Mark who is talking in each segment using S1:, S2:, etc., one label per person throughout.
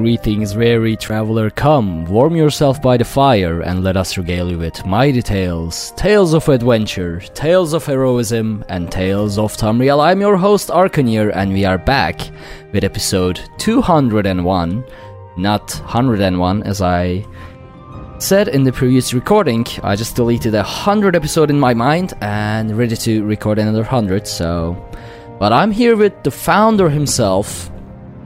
S1: Greetings, weary traveler, come, warm yourself by the fire, and let us regale you with mighty tales, tales of adventure, tales of heroism, and tales of Tamriel. I'm your host Arcanir, and we are back with episode 201, not 101 as I said in the previous recording. I just deleted a 100 episode in my mind and ready to record another 100, so... But I'm here with the founder himself,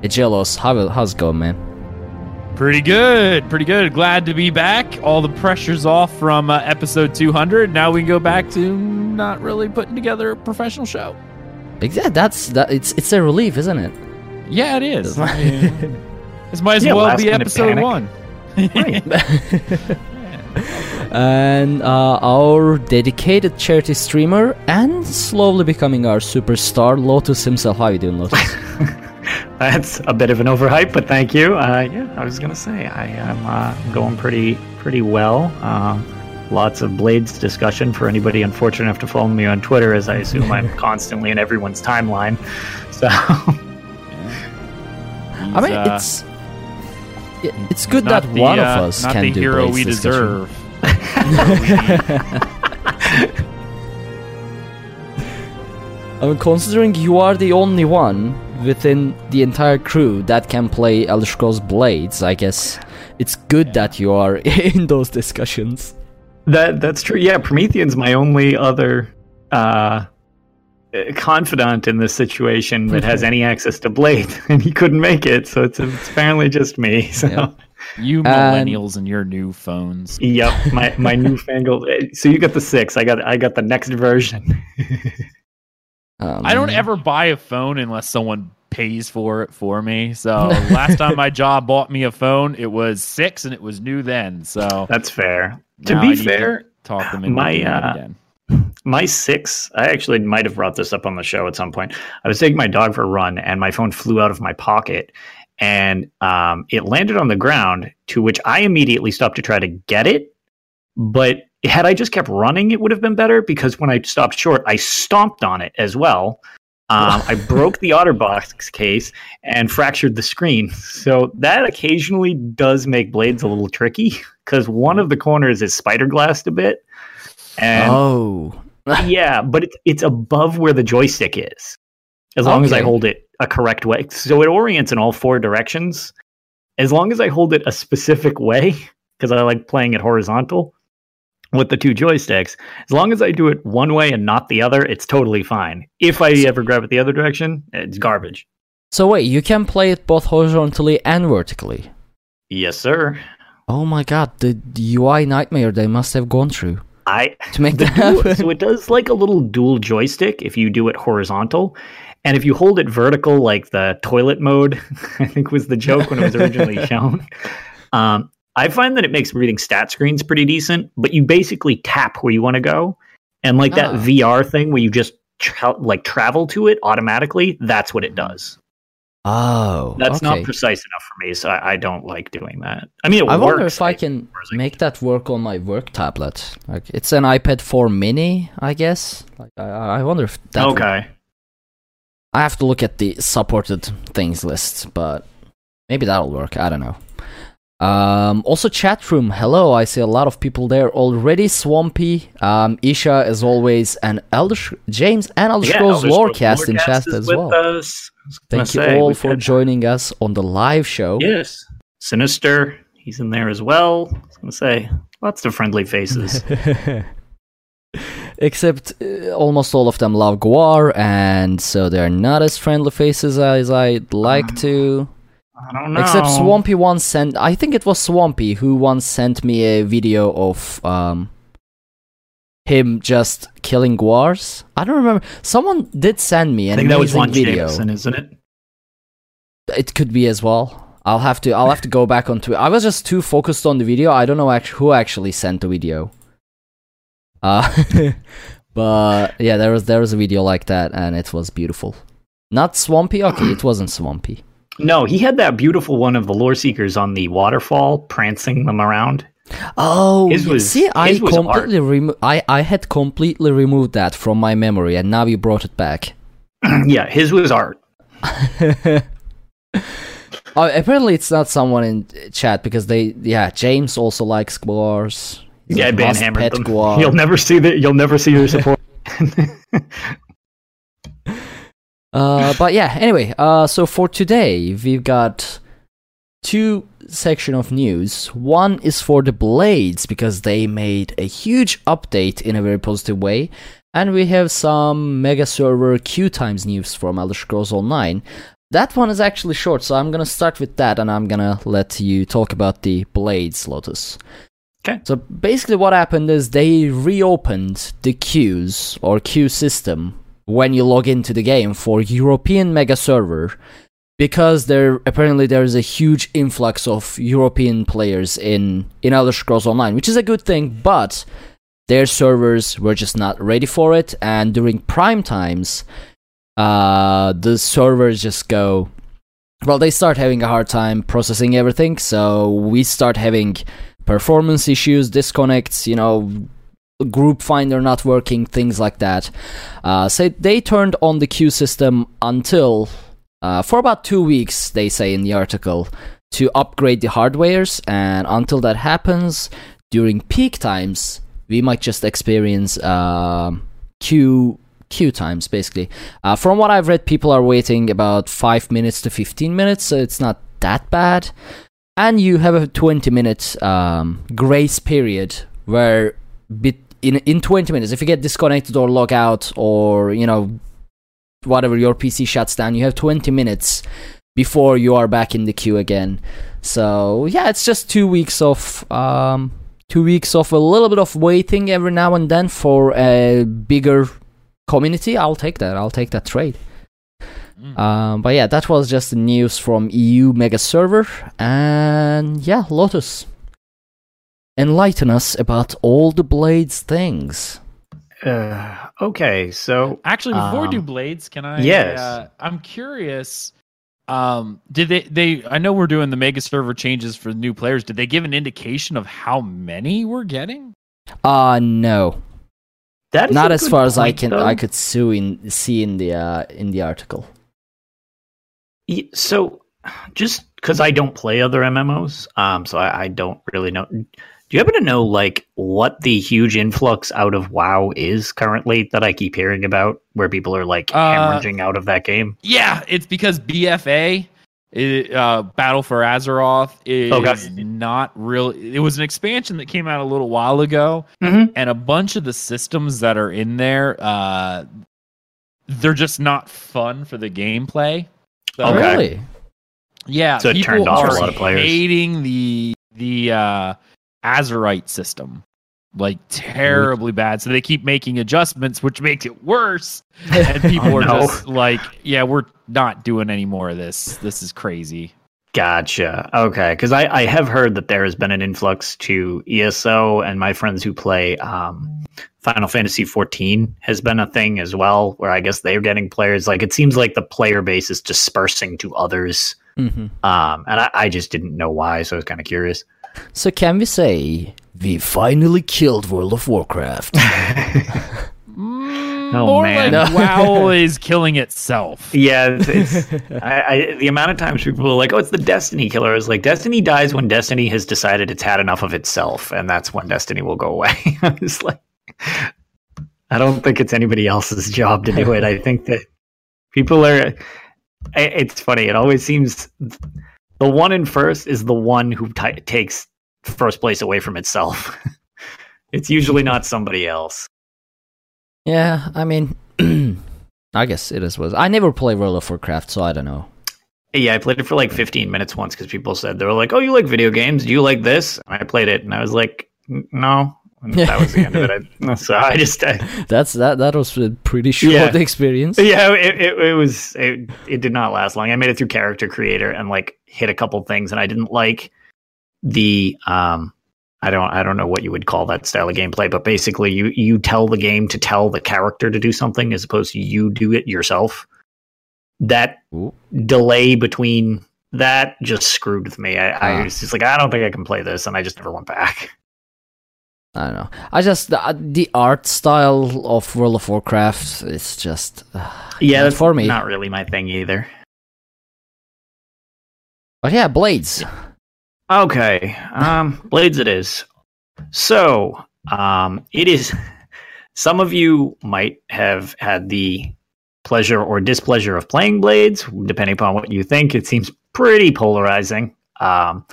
S1: Jealous, how, how's it going, man?
S2: Pretty good, pretty good. Glad to be back. All the pressure's off from uh, episode 200. Now we can go back to not really putting together a professional show.
S1: Yeah, that's that. It's it's a relief, isn't it?
S2: Yeah, it is. I mean, this might as
S3: Yeah,
S2: well be episode one.
S1: and uh, our dedicated charity streamer and slowly becoming our superstar, Lotus himself. How you doing, Lotus?
S3: That's a bit of an overhype, but thank you. Uh, yeah, I was gonna say I am uh, going pretty pretty well. Um, lots of Blades discussion for anybody unfortunate enough to follow me on Twitter, as I assume I'm constantly in everyone's timeline. So
S1: I mean,
S2: uh,
S1: it's it- it's good that
S2: the,
S1: one
S2: uh,
S1: of us
S2: not
S1: can
S2: the
S1: do
S2: hero
S1: Blades
S2: we deserve.
S1: I mean, considering you are the only one within the entire crew that can play Elder Scrolls Blades, I guess it's good that you are in those discussions.
S3: that that's true. Yeah, Promethean's my only other uh, confidant in this situation that has any access to Blade, and he couldn't make it, so it's, it's apparently just me. So.
S1: Yeah.
S2: You
S1: And-
S2: millennials and your new phones.
S3: Yep, my my newfangled. eh, So you got the six. I got I got the next version.
S1: Um,
S2: I don't ever buy a phone unless someone pays for it for me. So last time my job bought me a phone, it was six and it was new then. So
S3: That's fair. To be
S2: need
S3: fair,
S2: talk them into
S3: my,
S2: doing
S3: uh,
S2: again.
S3: my six. I actually might have brought this up on the show at some point. I was taking my dog for a run, and my phone flew out of my pocket, and um, it landed on the ground. To which I immediately stopped to try to get it, but had I just kept running, it would have been better because when I stopped short, I stomped on it as well. Um, I broke the OtterBox case and fractured the screen. So that occasionally does make blades a little tricky because one of the corners is spider glassed a bit. And
S1: Oh,
S3: yeah, but it's it's above where the joystick is. As long as I hold it a correct way. So it orients in all four directions. As long as I hold it a specific way, because I like playing it horizontal with the two joysticks. As long as I do it one way and not the other, it's totally fine. If I ever grab it the other direction, it's garbage.
S1: so wait, you can play it both horizontally and vertically.
S3: Yes, sir.
S1: Oh my god, the UI nightmare they must have gone through
S3: I
S1: to make
S3: The
S1: that happen.
S3: so it does like a little dual joystick if you do it horizontal. And if you hold it vertical, like the toilet mode, I think was the joke when it was originally shown. Um, I find that it makes reading stat screens pretty decent, but you basically tap where you want to go. And like that
S1: Ah.
S3: VR thing where you just tra- like travel to it automatically, that's what it does.
S1: Oh,
S3: That's
S1: okay.
S3: not precise enough for me, so I, I don't like doing that. I mean, it
S1: I wonder if I
S3: like,
S1: can
S3: far as I
S1: make that work on my work tablet. Like it's an iPad 4 mini, I guess. Like I, I wonder if that.
S3: Okay.
S1: I have to look at the supported things list, but maybe that'll work. I don't know. Um, also, chat room. Hello, I see a lot of people there already. Swampy, um, Isha, as always, and Elder Sh- James and Elder
S3: Yeah,
S1: Scrolls Lorecast in chat as well. Thank you
S3: say,
S1: all for
S3: got-
S1: joining us on the live show.
S3: Yes. Sinister, he's in there as well. I was going to say, lots of friendly faces.
S1: Except uh, almost all of them love Guar, and so they're not as friendly faces as I'd like to.
S3: I don't know.
S1: Except Swampy once sent, I think it was Swampy who once sent me a video of um, him just killing Guars. I don't remember. Someone did send me
S3: I
S1: an
S3: think that was Lon
S1: video.
S3: Jameson, isn't it?
S1: It could be as well. I'll have to. I'll have to go back onto it. I was just too focused on the video. I don't know act- who actually sent the video. Uh, but yeah, there was there was a video like that, and it was beautiful. Not swampy. Okay, it wasn't swampy.
S3: No, he had that beautiful one of the lore seekers on the waterfall, prancing them around.
S1: Oh,
S3: His was-
S1: see, I completely remo- I I had completely removed that from my memory, and now you brought it back.
S3: yeah, his was art.
S1: Oh, apparently it's not someone in chat because they yeah James also likes Guars.
S3: Yeah,
S1: a
S3: ban hammered them.
S1: Guar.
S3: You'll never see the. You'll never see your support.
S1: Uh, but yeah, anyway, uh, so for today, we've got two section of news. One is for the Blades because they made a huge update in a very positive way, and we have some mega server queue times news from Elder Scrolls Online. That one is actually short, so I'm gonna start with that, and I'm gonna let you talk about the Blades, Lotus.
S3: Okay.
S1: So basically, what happened is they reopened the queues or queue system when you log into the game for European mega server because there apparently there is a huge influx of European players in in Elder Scrolls Online, which is a good thing, but their servers were just not ready for it, and during prime times, uh, the servers just go. Well, they start having a hard time processing everything, so we start having performance issues, disconnects, you know, group finder not working, things like that. Uh, so they turned on the queue system until uh, for about two weeks, they say in the article, to upgrade the hardwares, and until that happens, during peak times, we might just experience uh, queue queue times basically. Uh, from what I've read, people are waiting about five minutes to fifteen minutes, so it's not that bad. And you have a twenty minute um, grace period where bit in in 20 minutes if you get disconnected or log out or you know whatever your pc shuts down you have 20 minutes before you are back in the queue again so yeah it's just two weeks of um two weeks of a little bit of waiting every now and then for a bigger community i'll take that i'll take that trade
S2: Mm.
S1: um, but yeah, that was just the news from EU Mega Server. And yeah, Lotus. Enlighten us about all the Blades things.
S3: Uh, okay, so
S2: Actually, before we do
S3: Um,
S2: blades, can I?
S3: yes.
S2: Uh, I'm curious. Um, did they? They? I know we're doing the mega server changes for new players. Did they give an indication of how many we're getting?
S1: Uh no.
S3: that is
S1: Not as
S3: good
S1: far as I can
S3: though.
S1: I could sue in see in the uh in the article.
S3: So, just because I don't play other MMOs, um, so I, I don't really know. Do you happen to know like what the huge influx out of WoW is currently that I keep hearing about, where people are like
S2: Uh,
S3: hemorrhaging out of that game?
S2: Yeah, it's because BFA, it, uh, Battle for Azeroth, is
S3: Okay.
S2: not real. It was an expansion that came out a little while ago,
S3: Mm-hmm.
S2: and a bunch of the systems that are in there, uh, they're just not fun for the gameplay. So,
S3: Okay.
S1: Really?
S2: Yeah,
S3: So it
S2: people
S3: turned off a
S2: are
S3: lot of players.
S2: hating the the uh, Azerite system, like terribly bad. So they keep making adjustments, which makes it worse. And people
S3: Oh,
S2: are
S3: no.
S2: just like, "Yeah, we're not doing any more of this. This is crazy."
S3: Gotcha. Okay, because I, I have heard that there has been an influx to ESO, and my friends who play um, Final Fantasy XIV has been a thing as well, where I guess they're getting players. Like it seems like the player base is dispersing to others,
S1: Mm-hmm.
S3: um, and I, I just didn't know why, so I was kind of curious.
S1: So can we say we finally killed World of Warcraft?
S3: Mm, oh,
S2: more
S3: man.
S2: like WoW is killing itself.
S3: Yeah, it's, it's I, I, the amount of times people are like, "Oh, it's the Destiny killer." Is like Destiny dies when Destiny has decided it's had enough of itself, and that's when Destiny will go away. I was like, I don't think it's anybody else's job to do it. I think that people are. It's funny. It always seems the one in first is the one who t- takes first place away from itself. it's usually not somebody else.
S1: Yeah, I mean, I guess it is. Was I never play World of Warcraft, so I don't know.
S3: Yeah, I played it for like 15 minutes once because people said they were like, "Oh, you like video games? Do you like this?" And I played it, and I was like, "No." And that was the end of it. I, so I just, I,
S1: That's that. That was a pretty short
S3: Yeah.
S1: experience.
S3: yeah, it, it, it was, it, it did not last long. I made it through character creator and like hit a couple things, and I didn't like the, um, I don't, I don't know what you would call that style of gameplay, but basically, you you tell the game to tell the character to do something as opposed to you do it yourself. That
S1: Ooh.
S3: delay between that just screwed with me. I, I
S1: Ah.
S3: was just like, I don't think I can play this, and I just never went back.
S1: I don't know. I just the, the art style of World of Warcraft is just uh,
S3: Yeah, that's
S1: for me.
S3: Not really my thing either.
S1: But yeah, Blades.
S3: Okay, um, Blades it is. So, um, it is. Some of you might have had the pleasure or displeasure of playing Blades, depending upon what you think. It seems pretty polarizing. Um,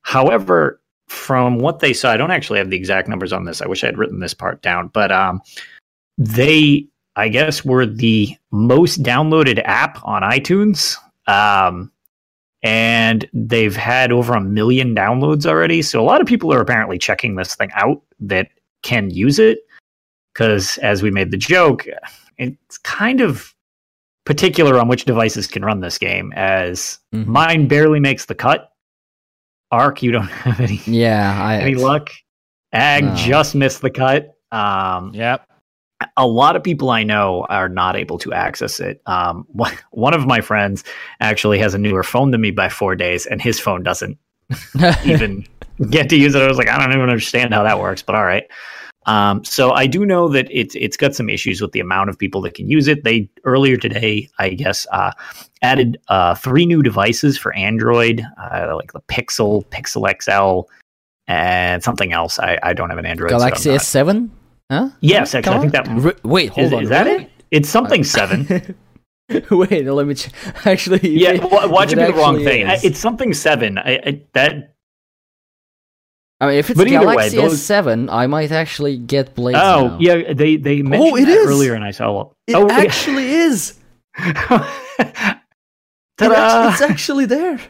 S3: however, from what they saw, I don't actually have the exact numbers on this. I wish I had written this part down, but um, they, I guess, were the most downloaded app on iTunes. Um, and they've had over a million downloads already. So a lot of people are apparently checking this thing out that can use it. Because as we made the joke, it's kind of particular on which devices can run this game, as
S1: Mhm.
S3: mine barely makes the cut. Arc, you don't have any
S1: Yeah, I
S3: any luck. Ag
S1: No.
S3: just missed the cut. Um,
S2: Yep.
S3: A lot of people I know are not able to access it. Um, one of my friends actually has a newer phone than me by four days, and his phone doesn't even get to use it. I was like, I don't even understand how that works, but all right. Um, so I do know that it's it's got some issues with the amount of people that can use it. They earlier today, I guess, uh, added uh, three new devices for Android, uh, like the Pixel, Pixel XL, and something else. I, I don't have an Android. so
S1: Galaxy
S3: not-
S1: S7. Huh?
S3: Yes, actually, I think that
S1: R- wait, hold
S3: is,
S1: on.
S3: is that
S1: really?
S3: it? It's something uh, seven.
S1: Wait, let me ch- actually.
S3: yeah,
S1: if it-
S3: wa- watch it be the wrong
S1: actually
S3: thing. I, it's something seven. I, I, that
S1: I mean, if it's
S3: but either way,
S1: Galaxy
S3: those-
S1: S7, I might actually get Blades.
S3: oh
S1: now.
S3: yeah, they they oh, mentioned
S1: it
S3: that
S1: is!
S3: earlier, and I saw.
S1: it
S3: oh, yeah.
S1: actually is. It
S3: Ta-da!
S1: actually, it's actually there.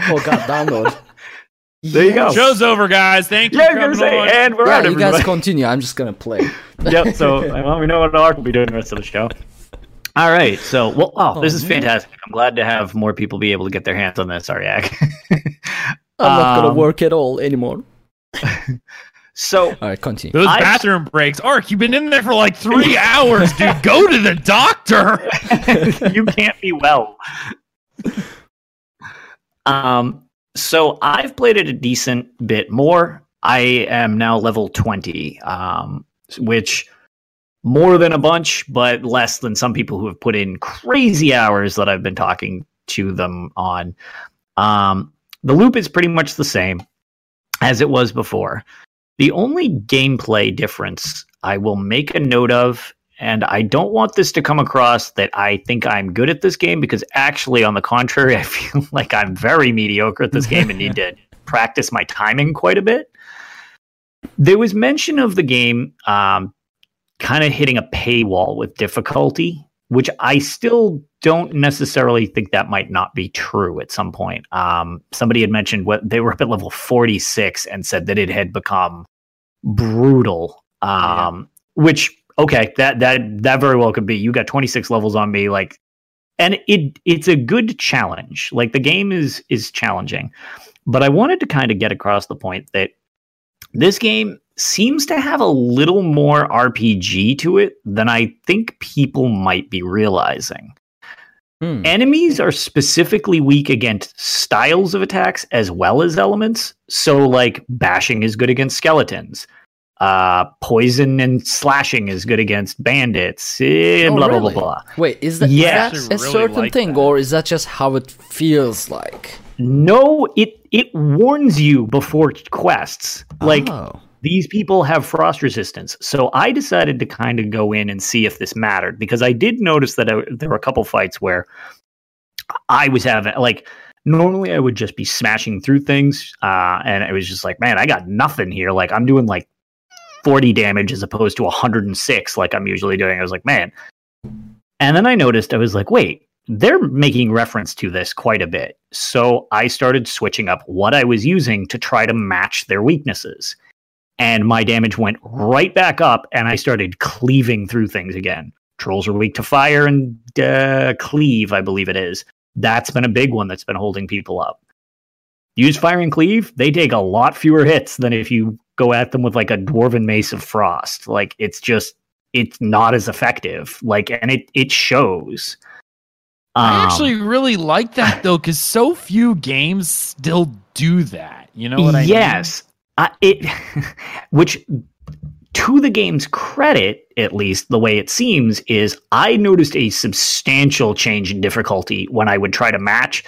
S1: Oh god, download.
S3: There you go.
S2: Show's over, guys. Thank you.
S3: Yeah,
S2: for
S3: was gonna
S2: coming
S3: say,
S2: on.
S3: and we're
S1: Yeah,
S3: out.
S1: you guys continue. I'm just gonna play.
S3: yep. So well, we know what Ark will be doing the rest of the show. All right. So well, oh, this
S1: Oh,
S3: is
S1: man.
S3: fantastic. I'm glad to have more people be able to get their hands on this. Ariak.
S1: I'm not gonna
S3: Um,
S1: work at all anymore.
S3: So
S1: All right, continue.
S2: Those
S3: I-
S2: bathroom breaks. Ark, you've been in there for like three hours, dude. Go to the doctor.
S3: you can't be well. Um, so I've played it a decent bit more. I am now level 20, um, which more than a bunch, but less than some people who have put in crazy hours that I've been talking to them on. Um, the loop is pretty much the same as it was before. The only gameplay difference I will make a note of and I don't want this to come across that I think I'm good at this game because actually, on the contrary, I feel like I'm very mediocre at this game and need to practice my timing quite a bit. There was mention of the game um, kind of hitting a paywall with difficulty, which I still don't necessarily think that might not be true at some point. Um, somebody had mentioned what they were up at level 46 and said that it had become brutal. Um, which okay, that that that very well could be. You got 26 levels on me, like, and it it's a good challenge. Like the game is is challenging, but I wanted to kind of get across the point that this game seems to have a little more RPG to it than I think people might be realizing.
S1: Hmm.
S3: Enemies are specifically weak against styles of attacks as well as elements. So, like, bashing is good against skeletons. Uh, poison and slashing is good against bandits. eh,
S1: Oh,
S3: blah,
S1: really?
S3: blah, blah, blah.
S1: Wait, is that,
S3: Yes.
S1: is that a
S2: really
S1: certain
S2: like
S1: thing,
S2: that.
S1: or is that just how it feels like?
S3: No, it it warns you before quests. Like
S1: oh.
S3: these people have frost resistance. So I decided to kind of go in and see if this mattered because I did notice that I, there were a couple fights where I was having like normally I would just be smashing through things uh, and it was just like, man, I got nothing here. Like I'm doing like 40 damage as opposed to 106 like I'm usually doing. I was like, man. And then I noticed I was like, wait, they're making reference to this quite a bit. So I started switching up what I was using to try to match their weaknesses. And my damage went right back up, and I started cleaving through things again. Trolls are weak to fire and uh, cleave, I believe it is. That's been a big one that's been holding people up. Use fire and cleave, they take a lot fewer hits than if you go at them with like a dwarven mace of frost. Like it's just it's not as effective. Like and it it shows.
S2: I
S3: Um,
S2: actually really like that though, because so few games still do that. You know what I mean?
S3: yes, I, it which to the game's credit, at least the way it seems, is I noticed a substantial change in difficulty when I would try to match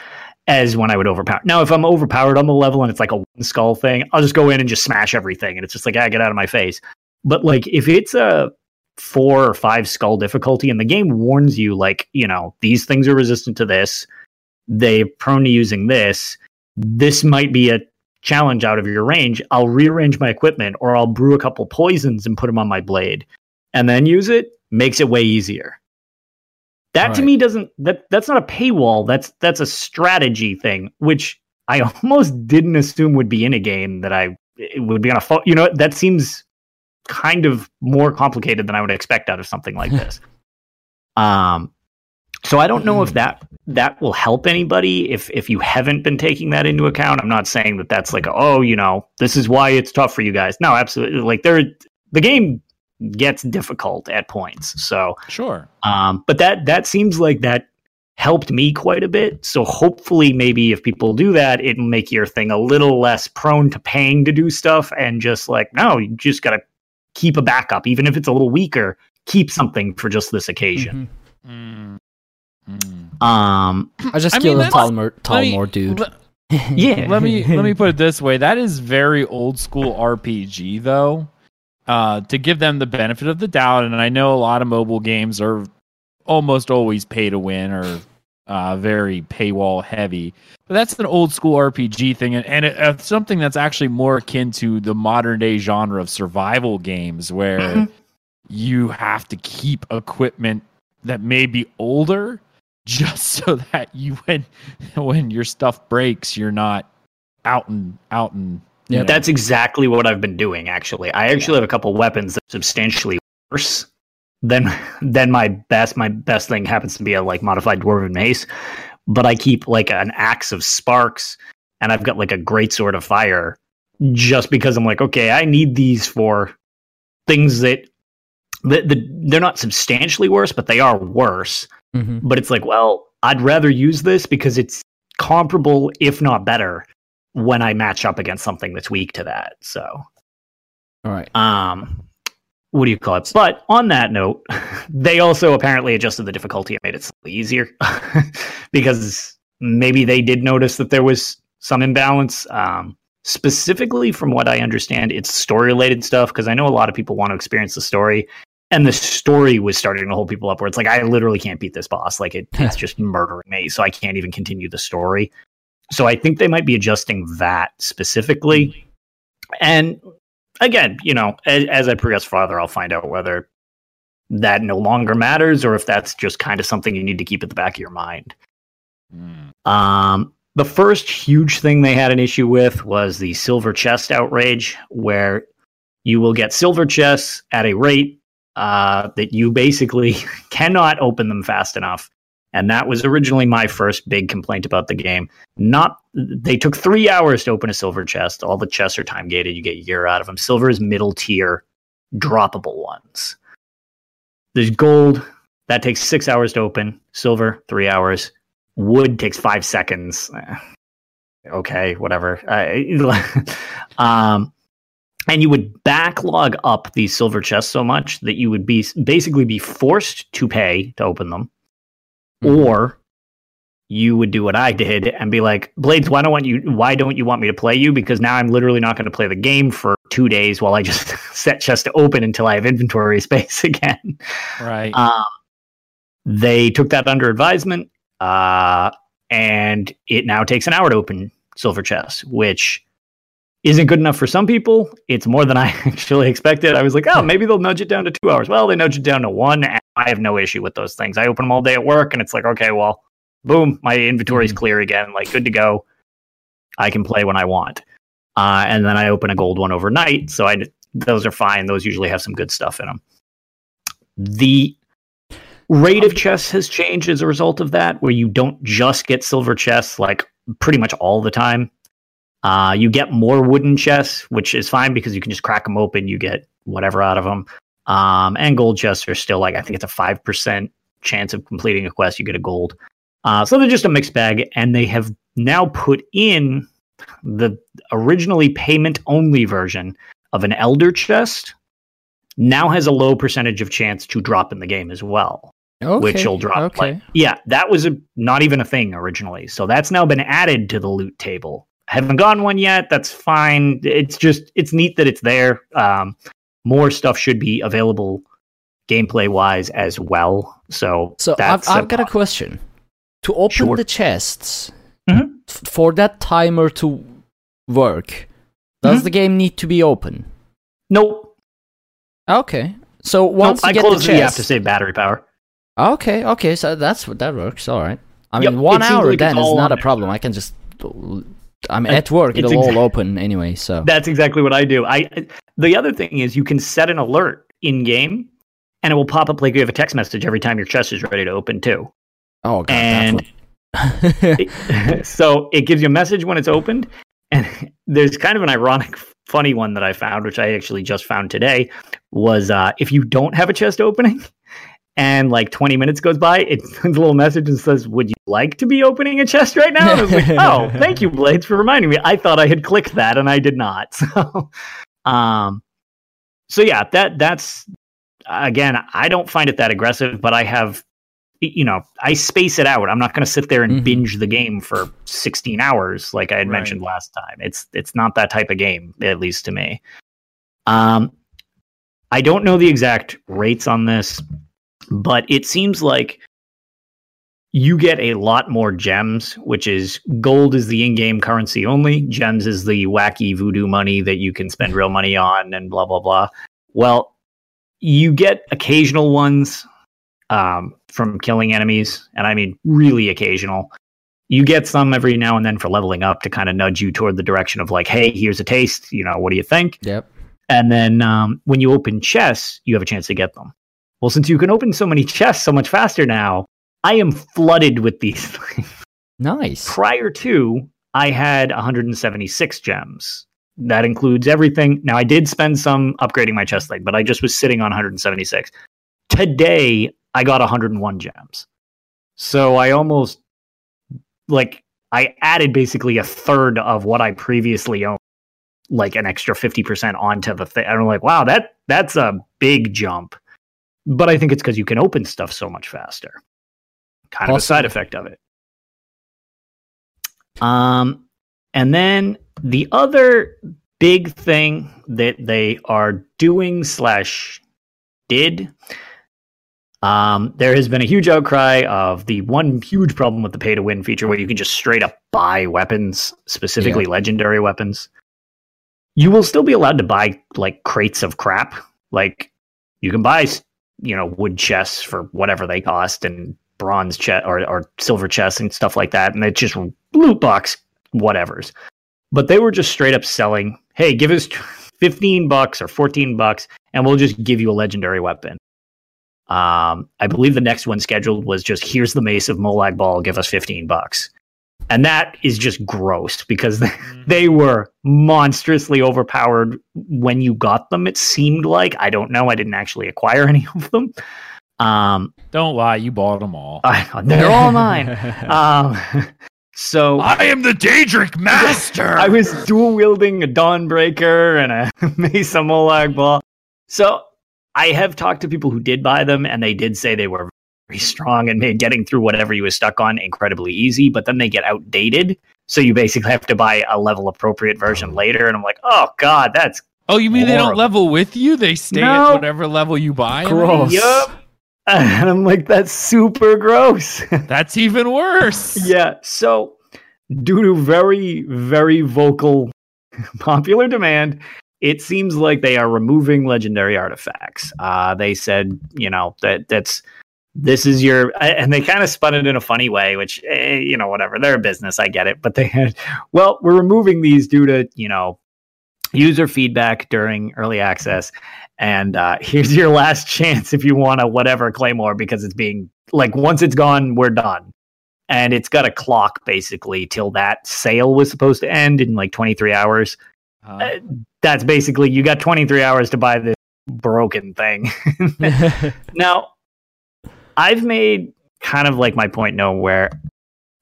S3: as when I would overpower. Now, if I'm overpowered on the level and it's like a one skull thing, I'll just go in and just smash everything, and it's just like, ah, get out of my face. But like, if it's a four or five skull difficulty, and the game warns you, like, you know, these things are resistant to this, they're prone to using this. This might be a challenge out of your range, I'll rearrange my equipment or I'll brew a couple poisons and put them on my blade and then use it makes it way easier. That to me doesn't that that's not a paywall, that's that's a strategy thing which I almost didn't assume would be in a game that I it would be on a phone. You know, that seems kind of more complicated than I would expect out of something like this. Um so I don't know if that that will help anybody if if you haven't been taking that into account. I'm not saying that that's like oh you know this is why it's tough for you guys. No, absolutely. Like there, the game gets difficult at points. So,
S2: Sure.
S3: um, but that that seems like that helped me quite a bit. So hopefully, maybe if people do that, it'll make your thing a little less prone to paying to do stuff and just like no, you just gotta keep a backup, even if it's a little weaker. Keep something for just this occasion.
S2: Mm. Mm.
S3: Um,
S1: I just
S2: I mean,
S1: killed a
S2: that's-
S1: Thalmor,
S2: Let me-
S1: Thalmor dude.
S2: le-
S3: yeah.
S2: let me let me put it this way. That is very old school RPG though. Uh, to give them the benefit of the doubt, and I know a lot of mobile games are almost always pay to win or uh, very paywall heavy. But that's an old school RPG thing, and, and it, uh, something that's actually more akin to the modern day genre of survival games, where
S3: Mhm.
S2: you have to keep equipment that may be older, just so that you when when your stuff breaks, you're not out and out and
S1: Yeah.
S3: That's exactly what I've been doing. Actually, I actually have a couple weapons that are substantially worse than than my best. My best thing happens to be a like modified dwarven mace, but I keep like an axe of sparks, and I've got like a great sword of fire, just because I'm like, okay, I need these for things that. The, the, they're not substantially worse, but they are worse.
S1: Mhm.
S3: But it's like, well, I'd rather use this because it's comparable, if not better, when I match up against something that's weak to that. So,
S1: All right.
S3: um, what do you call it? But on that note, they also apparently adjusted the difficulty and made it slightly easier because maybe they did notice that there was some imbalance. Um, specifically, from what I understand, it's story related stuff because I know a lot of people want to experience the story. And the story was starting to hold people up where it's like, I literally can't beat this boss. Like, it, it's just murdering me. So I can't even continue the story. So I think they might be adjusting that specifically. And again, you know, as, as I progress farther, I'll find out whether that no longer matters or if that's just kind of something you need to keep at the back of your mind.
S2: Mm.
S3: Um, the first huge thing they had an issue with was the silver chest outrage, where you will get silver chests at a rate uh, that you basically cannot open them fast enough. And that was originally my first big complaint about the game. Not they took three hours to open a silver chest. All the chests are time gated. You get a year out of them. Silver is middle tier, droppable ones. There's gold that takes six hours to open. Silver three hours. Wood takes five seconds. Eh, Okay, whatever. Um, and you would backlog up these silver chests so much that you would be basically be forced to pay to open them,
S1: Mhm.
S3: or you would do what I did and be like, Blades, why don't want you? Why don't you want me to play you? Because now I'm literally not going to play the game for two days while I just set chest to open until I have inventory space again.
S2: Right.
S3: Um, they took that under advisement, uh, and it now takes an hour to open silver chests, which isn't good enough for some people. It's more than I actually expected. I was like, oh, maybe they'll nudge it down to two hours. Well, they nudge it down to one, and I have no issue with those things. I open them all day at work, and it's like, okay, well, boom, my inventory's
S1: Mhm.
S3: clear again, like good to go. I can play when I want. Uh, and then I open a gold one overnight, so I those are fine. Those usually have some good stuff in them. The rate of chess has changed as a result of that, where you don't just get silver chess like pretty much all the time. Uh, you get more wooden chests, which is fine because you can just crack them open. You get whatever out of them. Um, and gold chests are still like I think it's a five percent chance of completing a quest. You get a gold. Uh, so they're just a mixed bag, and they have now put in the originally payment only version of an elder chest. Now has a low percentage of chance to drop in the game as well
S1: Okay.
S3: which will drop.
S1: Okay.
S3: Like, yeah, that was a, not even a thing originally. So that's now been added to the loot table. Haven't gotten one yet. That's fine. It's just it's neat that it's there. Um, more stuff should be available gameplay wise as well. So
S1: So I've, I've got a question. To open
S3: Sure.
S1: the chests,
S3: Mhm.
S1: f- for that timer to work, does
S3: Mhm.
S1: the game need to be open?
S3: nope.
S1: Okay. So
S3: Nope,
S1: once
S3: I
S1: get
S3: close
S1: the
S3: chest, You have to save battery power.
S1: okay, okay, so that's what that works. All right. I
S3: Yep,
S1: mean, one hour
S3: like
S1: then is not a problem. I can just, I'm
S3: Uh,
S1: at work. It'll
S3: exa-
S1: all open anyway. So
S3: That's exactly what I do. I the other thing is you can set an alert in game, and it will pop up like you have a text message every time your chest is ready to open too.
S1: oh god,
S3: and-
S1: that's
S3: so it gives you a message when it's opened and there's kind of an ironic funny one that i found which i actually just found today was uh, if you don't have a chest opening and like 20 minutes goes by it sends a little message and says would you like to be opening a chest right now and i was like oh thank you blades for reminding me i thought i had clicked that and i did not so um so yeah that that's again i don't find it that aggressive but i have you know, I space it out. I'm not going to sit there and
S1: Mhm.
S3: binge the game for 16 hours like I had
S2: Right.
S3: mentioned last time. It's it's not that type of game, at least to me. Um, I don't know the exact rates on this, but it seems like you get a lot more gems, which is gold is the in-game currency only. Gems is the wacky voodoo money that you can spend real money on, and blah blah blah. Well, you get occasional ones um, from killing enemies, and I mean really occasional. You get some every now and then for leveling up to kind of nudge you toward the direction of like, hey, here's a taste. You know, what do you think?
S1: yep.
S3: And then um, when you open chests, you have a chance to get them. Well, since you can open so many chests so much faster now, I am flooded with these things.
S1: Nice.
S3: Prior to, I had 176 gems. That includes everything. Now, I did spend some upgrading my chest leg, but I just was sitting on 176. Today, I got 101 gems. So I almost, like, I added basically a third of what I previously owned, like an extra 50% onto the thing. And I'm like, wow, that that's a big jump. But I think it's because you can open stuff so much faster. Kind of a side effect of it. Um, and then the other big thing that they are doing slash did. Um, there has been a huge outcry of the one huge problem with the pay to win feature where you can just straight up buy weapons, specifically legendary weapons. You will still be allowed to buy like crates of crap. Like you can buy, you know, wood chests for whatever they cost and bronze chest or, or silver chests and stuff like that. And it's just loot box whatevers. But they were just straight up selling, hey, give us 15 bucks or 14 bucks and we'll just give you a legendary weapon. Um, I believe the next one scheduled was just here's the mace of Molag Bal, give us 15 bucks. And that is just gross because they, they were monstrously overpowered when you got them. It seemed like I don't know. I didn't actually acquire any of them. Um,
S2: Don't lie, you bought them all.
S3: I, they're all mine. Um, So
S2: I am the Daedric Master.
S3: I was dual wielding a Dawnbreaker and a Mesa Molag Bal. So I have talked to people who did buy them, and they did say they were very strong and made getting through whatever you was stuck on incredibly easy. But then they get outdated, so you basically have to buy a level appropriate version later. And I'm like, oh god, that's
S2: oh, you mean they don't level with you? They stay
S3: No.
S2: at whatever level you buy.
S1: Gross.
S3: yup. And I'm like, that's super gross.
S2: That's even worse.
S3: Yeah. So, due to very, very vocal popular demand, it seems like they are removing legendary artifacts. Uh, they said, you know, that that's this is your, and they kind of spun it in a funny way, which, eh, you know, whatever. They're a business, I get it, but they had, well, we're removing these due to, you know, user feedback during early access. And uh, here's your last chance if you want a whatever Claymore because it's being like once it's gone, we're done and it's got a clock basically till that sale was supposed to end in like 23 hours.
S2: Uh,
S3: Uh, that's basically you got 23 hours to buy this broken thing. now, I've made kind of like my point known where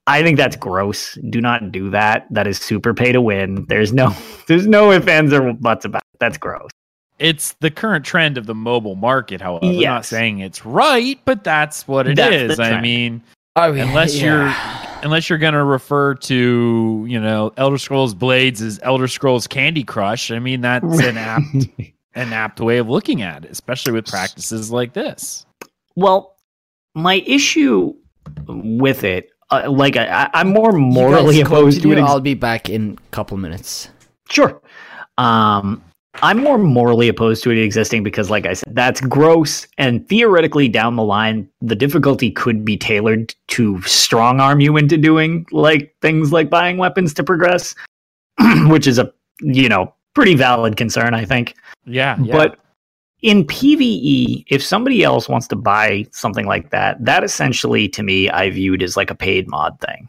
S3: I think that's gross. Do not do that. That is super pay to win. There's no there's no ifs, ands, or buts about it. That's gross.
S2: it's the current trend of the mobile market, however. I'm not saying it's right, but that's what it
S3: That's
S2: is. I mean, oh,
S1: I mean,
S2: Unless you're- unless you're gonna refer to, you know, Elder Scrolls Blades as Elder Scrolls Candy Crush, I mean that's an apt an apt way of looking at it, especially with practices like this.
S3: Well, my issue with it, uh, like I, I- I'm more morally opposed to it. ex-
S1: I'll be back in a couple minutes.
S3: Sure. Um, I'm more morally opposed to it existing because, like I said, that's gross. And theoretically, down the line, the difficulty could be tailored to strong arm you into doing like things like buying weapons to progress, which is a you know pretty valid concern, I think.
S2: Yeah, yeah.
S3: But in PvE, if somebody else wants to buy something like that, that essentially to me I viewed as like a paid mod thing.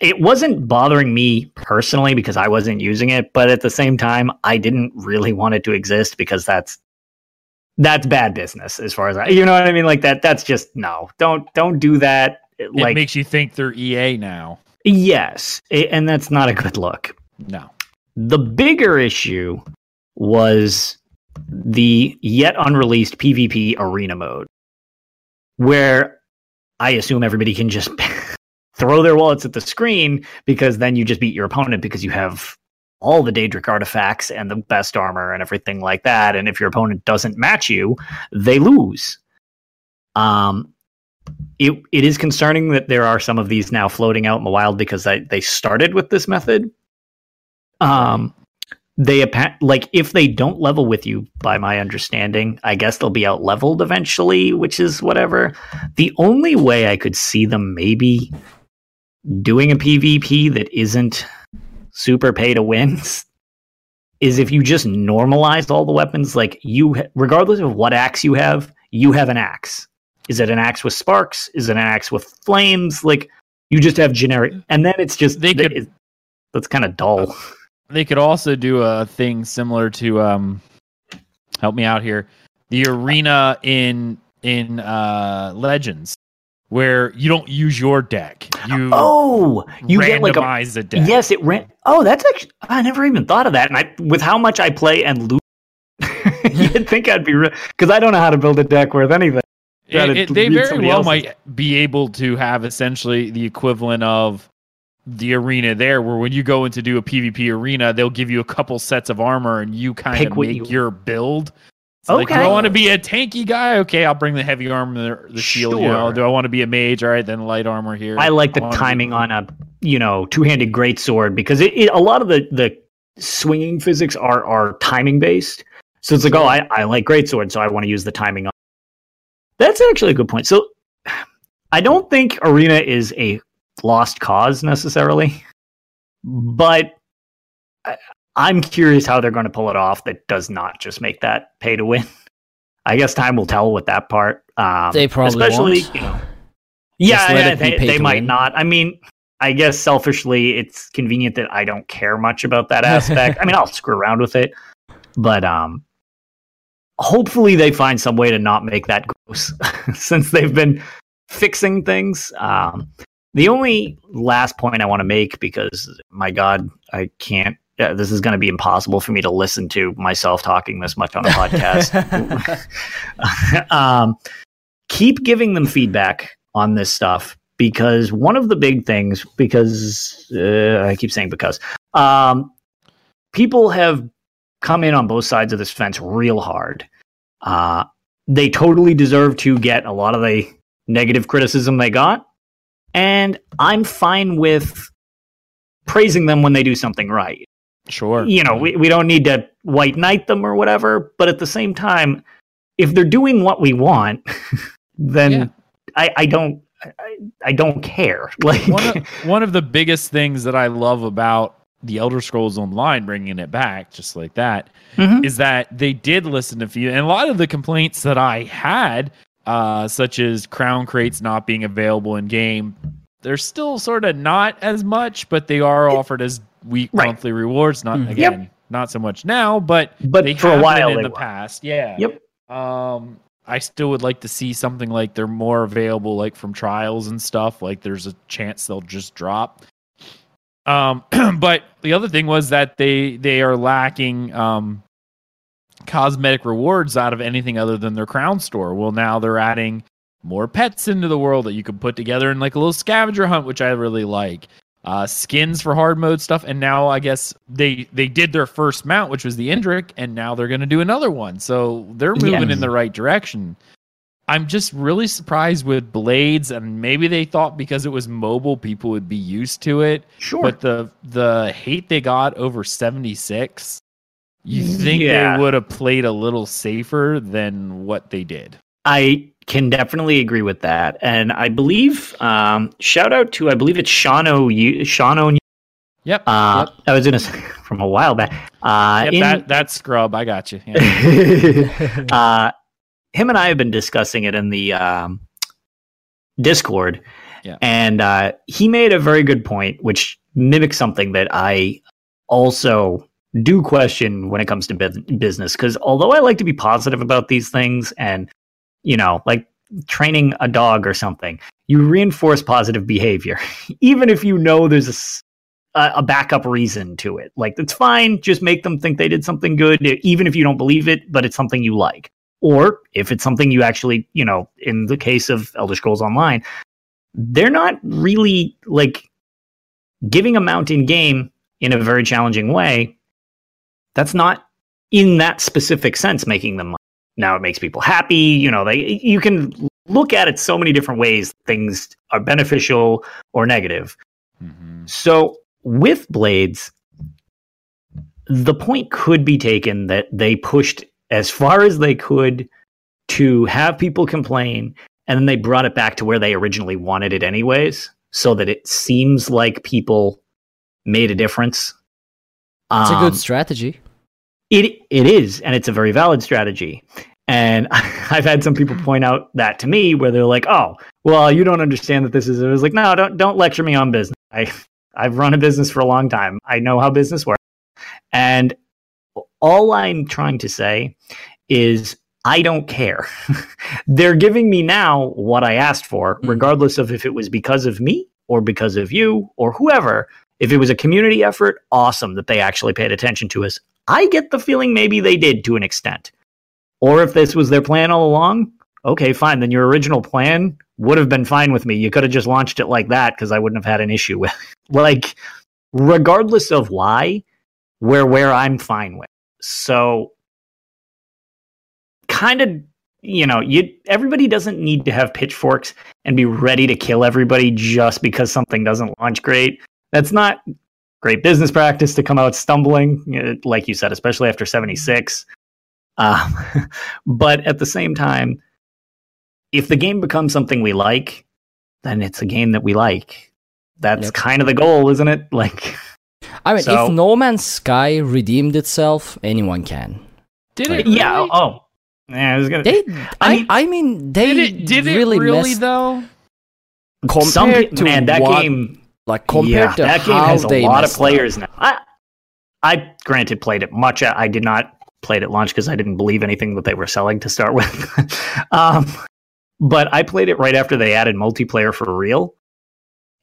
S3: It wasn't bothering me personally because I wasn't using it, but at the same time, I didn't really want it to exist because that's that's bad business as far as I you know what I mean? Like that that's just no. Don't don't do that.
S2: it
S3: Like
S2: makes you think they're EA now.
S3: yes, it- and that's not a good look.
S2: No.
S3: The bigger issue was the yet unreleased PvP arena mode, where I assume everybody can just throw their wallets at the screen because then you just beat your opponent because you have all the Daedric artifacts and the best armor and everything like that. And if your opponent doesn't match you, they lose. Um, it it is concerning that there are some of these now floating out in the wild because I, they started with this method. Um, they like if they don't level with you, by my understanding, I guess they'll be out leveled eventually, which is whatever. The only way I could see them maybe doing a PvP that isn't super pay to wins is if you just normalize all the weapons. Like you, regardless of what axe you have, you have an axe. Is it an axe with sparks? Is it an axe with flames? Like you just have generic, and then it's just
S2: They could-
S3: it- that's kind of dull.
S2: They could also do a thing similar to um help me out here. The arena in in uh Legends where you don't use your deck. You
S3: Oh, you get like a
S2: randomize a deck.
S3: yes. It ran. Oh, that's actually I never even thought of that. And I, with how much I play and lose, you'd think I'd be because I don't know how to build a deck worth anything.
S2: It- it- they very well
S3: else's.
S2: might be able to have essentially the equivalent of the arena there where when you go in to do a PvP arena, they'll give you a couple sets of armor and you kind
S3: Pick
S2: of make
S3: you-
S2: your build. It's Like, do
S3: Okay.
S2: I want to be a tanky guy? Okay, I'll bring the heavy armor, the, the shield. You know,
S3: Sure.
S2: do I want to be a mage? All right, then light armor here.
S3: I like the
S2: be-
S3: timing on a you know two handed greatsword because it, it a lot of the the swinging physics are are timing based. So it's like oh I I like greatsword so I want to use the timing on. That's actually a good point. So I don't think arena is a lost cause necessarily, but I'm curious how they're going to pull it off. That does not just make that pay to win. I guess time will tell with that part. Um,
S1: They probably
S3: especially
S1: won't.
S3: you know. Yeah, yeah, they, they might
S1: win.
S3: not. I mean, I guess selfishly, it's convenient that I don't care much about that aspect. I mean, I'll screw around with it, but um, hopefully they find some way to not make that gross, since they've been fixing things. Um, The only last point I want to make, because my God, I can't. Uh, this is going to be impossible for me to listen to myself talking this much on a podcast. um, keep giving them feedback on this stuff because one of the big things, because uh, I keep saying because, um, people have come in on both sides of this fence real hard. Uh, they totally deserve to get a lot of the negative criticism they got. And I'm fine with praising them when they do something right.
S2: Sure.
S3: You know, we, we don't need to white knight them or whatever, but at the same time, if they're doing what we want, then
S2: Yeah.
S3: I, I don't I, I don't care. Like
S2: one of, one of the biggest things that I love about the Elder Scrolls Online, bringing it back just like that, is
S3: Mhm.
S2: that they did listen to few, and a lot of the complaints that I had, uh, such as crown crates not being available in game, they're still sort of not as much, but they are offered as week
S3: Right.
S2: monthly rewards. Not
S1: Mhm.
S2: again, not so much now, but
S3: But
S2: they
S3: for a
S2: have been
S3: while
S2: in the
S3: were.
S2: past. Yeah.
S3: Yep.
S2: Um, I still would like to see something like they're more available, like from trials and stuff. Like there's a chance they'll just drop. Um, but the other thing was that they they are lacking um cosmetic rewards out of anything other than their crown store. Well, now they're adding more pets into the world that you can put together in like a little scavenger hunt, which I really like. Uh, skins for hard mode stuff, and now I guess they they did their first mount, which was the Indrik, and now they're going to do another one. So they're moving
S3: Yeah.
S2: in the right direction. I'm just really surprised with Blades, and maybe they thought because it was mobile, people would be used to it.
S3: Sure.
S2: But the the hate they got over 76, you think
S3: Yeah.
S2: they would have played a little safer than what they did.
S3: I can definitely agree with that. And I believe um shout out to I believe it's Sean Shano you Shano
S2: Yep.
S3: uh I was gonna say from a while back. Uh
S2: yep
S3: in-
S2: that that scrub, I got you. Yeah.
S3: uh, him and I have been discussing it in the um, Discord,
S2: Yeah.
S3: and uh, he made a very good point, which mimics something that I also do question when it comes to business. Because although I like to be positive about these things, and you know, like training a dog or something, you reinforce positive behavior, even if you know there's a backup reason to it. Like it's fine, just make them think they did something good, even if you don't believe it, but it's something you like. Or if it's something you actually, you know, in the case of Elder Scrolls Online, they're not really like giving a mount in game in a very challenging way. That's not in that specific sense making them money. Now it makes people happy, you know, they you can look at it so many different ways things are beneficial or negative.
S2: Mhm.
S3: So with Blades, the point could be taken that they pushed as far as they could to have people complain, and then they brought it back to where they originally wanted it, anyways, so that it seems like people made a difference.
S1: It's a
S3: Um,
S1: good strategy.
S3: It it is, and it's a very valid strategy. And I've had some people point out that to me, where they're like, "Oh, well, you don't understand that this is." It was like, "No, don't don't lecture me on business. I I've run a business for a long time. I know how business works." And all I'm trying to say is, I don't care. they're giving me now what I asked for,
S1: Mm.
S3: regardless of if it was because of me or because of you or whoever. If it was a community effort, awesome that they actually paid attention to us. I get the feeling maybe they did to an extent. Or if this was their plan all along, okay, fine. Then your original plan would have been fine with me. You could have just launched it like that because I wouldn't have had an issue with like regardless of why, where where I'm fine with. So kind of you know, you everybody doesn't need to have pitchforks and be ready to kill everybody just because something doesn't launch great. That's not great business practice to come out stumbling, uh, like you said, especially after 76. Um, but at the same time, if the game becomes something we like, then it's a game that we like. That's
S1: Yep.
S3: kind of the goal, isn't it? Like,
S1: I mean,
S3: So-
S1: if No Man's Sky redeemed itself, anyone can.
S2: Did it?
S3: yeah. Oh, yeah. I was gonna.
S1: They, I,
S3: mean-
S1: I mean, they
S2: Did it? Did
S1: really,
S2: it really
S1: messed,
S2: though?
S3: some
S1: compared to
S3: man, that
S1: what-
S3: game.
S1: Like compared
S3: yeah,
S1: to
S3: that game has a lot of
S1: up.
S3: players now. I, I granted played it much. I did not play it at launch because I didn't believe anything that they were selling to start with. um, but I played it right after they added multiplayer for real,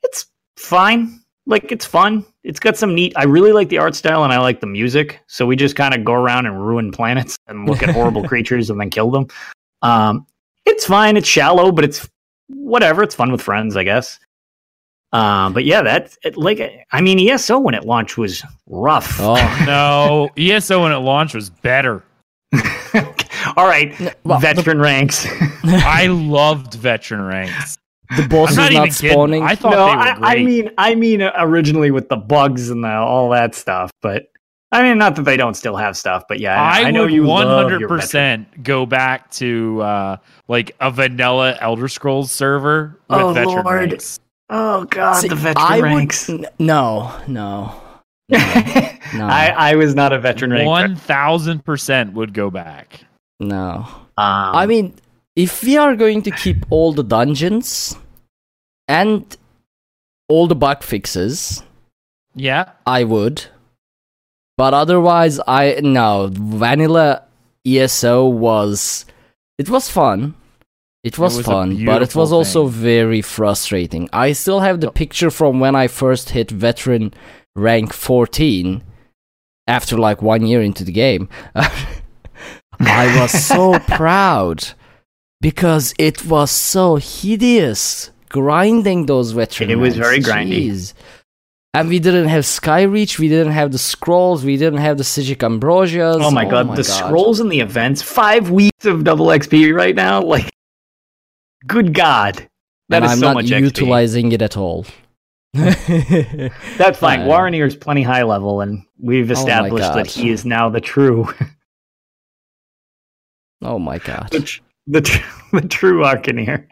S3: it's fine. Like it's fun. It's got some neat. I really like the art style and I like the music. So we just kind of go around and ruin planets and look at horrible creatures and then kill them. Um, it's fine. It's shallow, but it's whatever. It's fun with friends, I guess. Um, but yeah, that's it, like I mean, ESO when it launched was rough.
S1: Oh,
S2: No, ESO when it launched was better.
S3: All right,
S1: well,
S3: veteran ranks.
S2: I loved veteran ranks.
S1: the boss is
S2: not,
S1: not,
S2: even kidding.
S1: spawning.
S2: I thought
S3: no,
S2: they were
S3: I,
S2: great.
S3: I mean, I mean originally with the bugs and the, all that stuff, but I mean, not that they don't still have stuff, but yeah, I,
S2: I,
S3: I know you
S2: 100% go back to uh, like a vanilla Elder Scrolls server with
S3: Oh,
S2: veteran
S3: Lord.
S2: ranks.
S3: Oh god,
S1: See,
S3: the veteran
S1: I
S3: ranks.
S1: Would, n- no, no.
S3: I, I was not a veteran rank.
S2: One thousand percent would go back.
S1: No.
S3: Um,
S1: I mean, if we are going to keep all the dungeons and all the bug fixes,
S2: Yeah,
S1: I would. But otherwise, I no vanilla ESO was it was fun. It was,
S2: was
S1: fun, but it was
S2: beautiful
S1: also very frustrating. I still have the picture from when I first hit veteran rank 14 after like one year into the game. I was so proud because it was so hideous grinding those veteran
S3: It was
S1: ranks.
S3: very grindy.
S1: Jeez. And we didn't have Skyreach, we didn't have the scrolls, we didn't have the Psijic Ambrosias.
S3: oh my oh god, the scrolls and the events, five weeks of double XP right now. Like, good god, that
S1: and
S3: is
S1: I'm
S3: so
S1: not
S3: much XP.
S1: utilizing it at all.
S3: That's fine. Warreneer is plenty high level, and we've
S1: Oh
S3: established that he is now the true,
S1: oh my god.
S3: the, tr- the, tr- the true Arcaneer.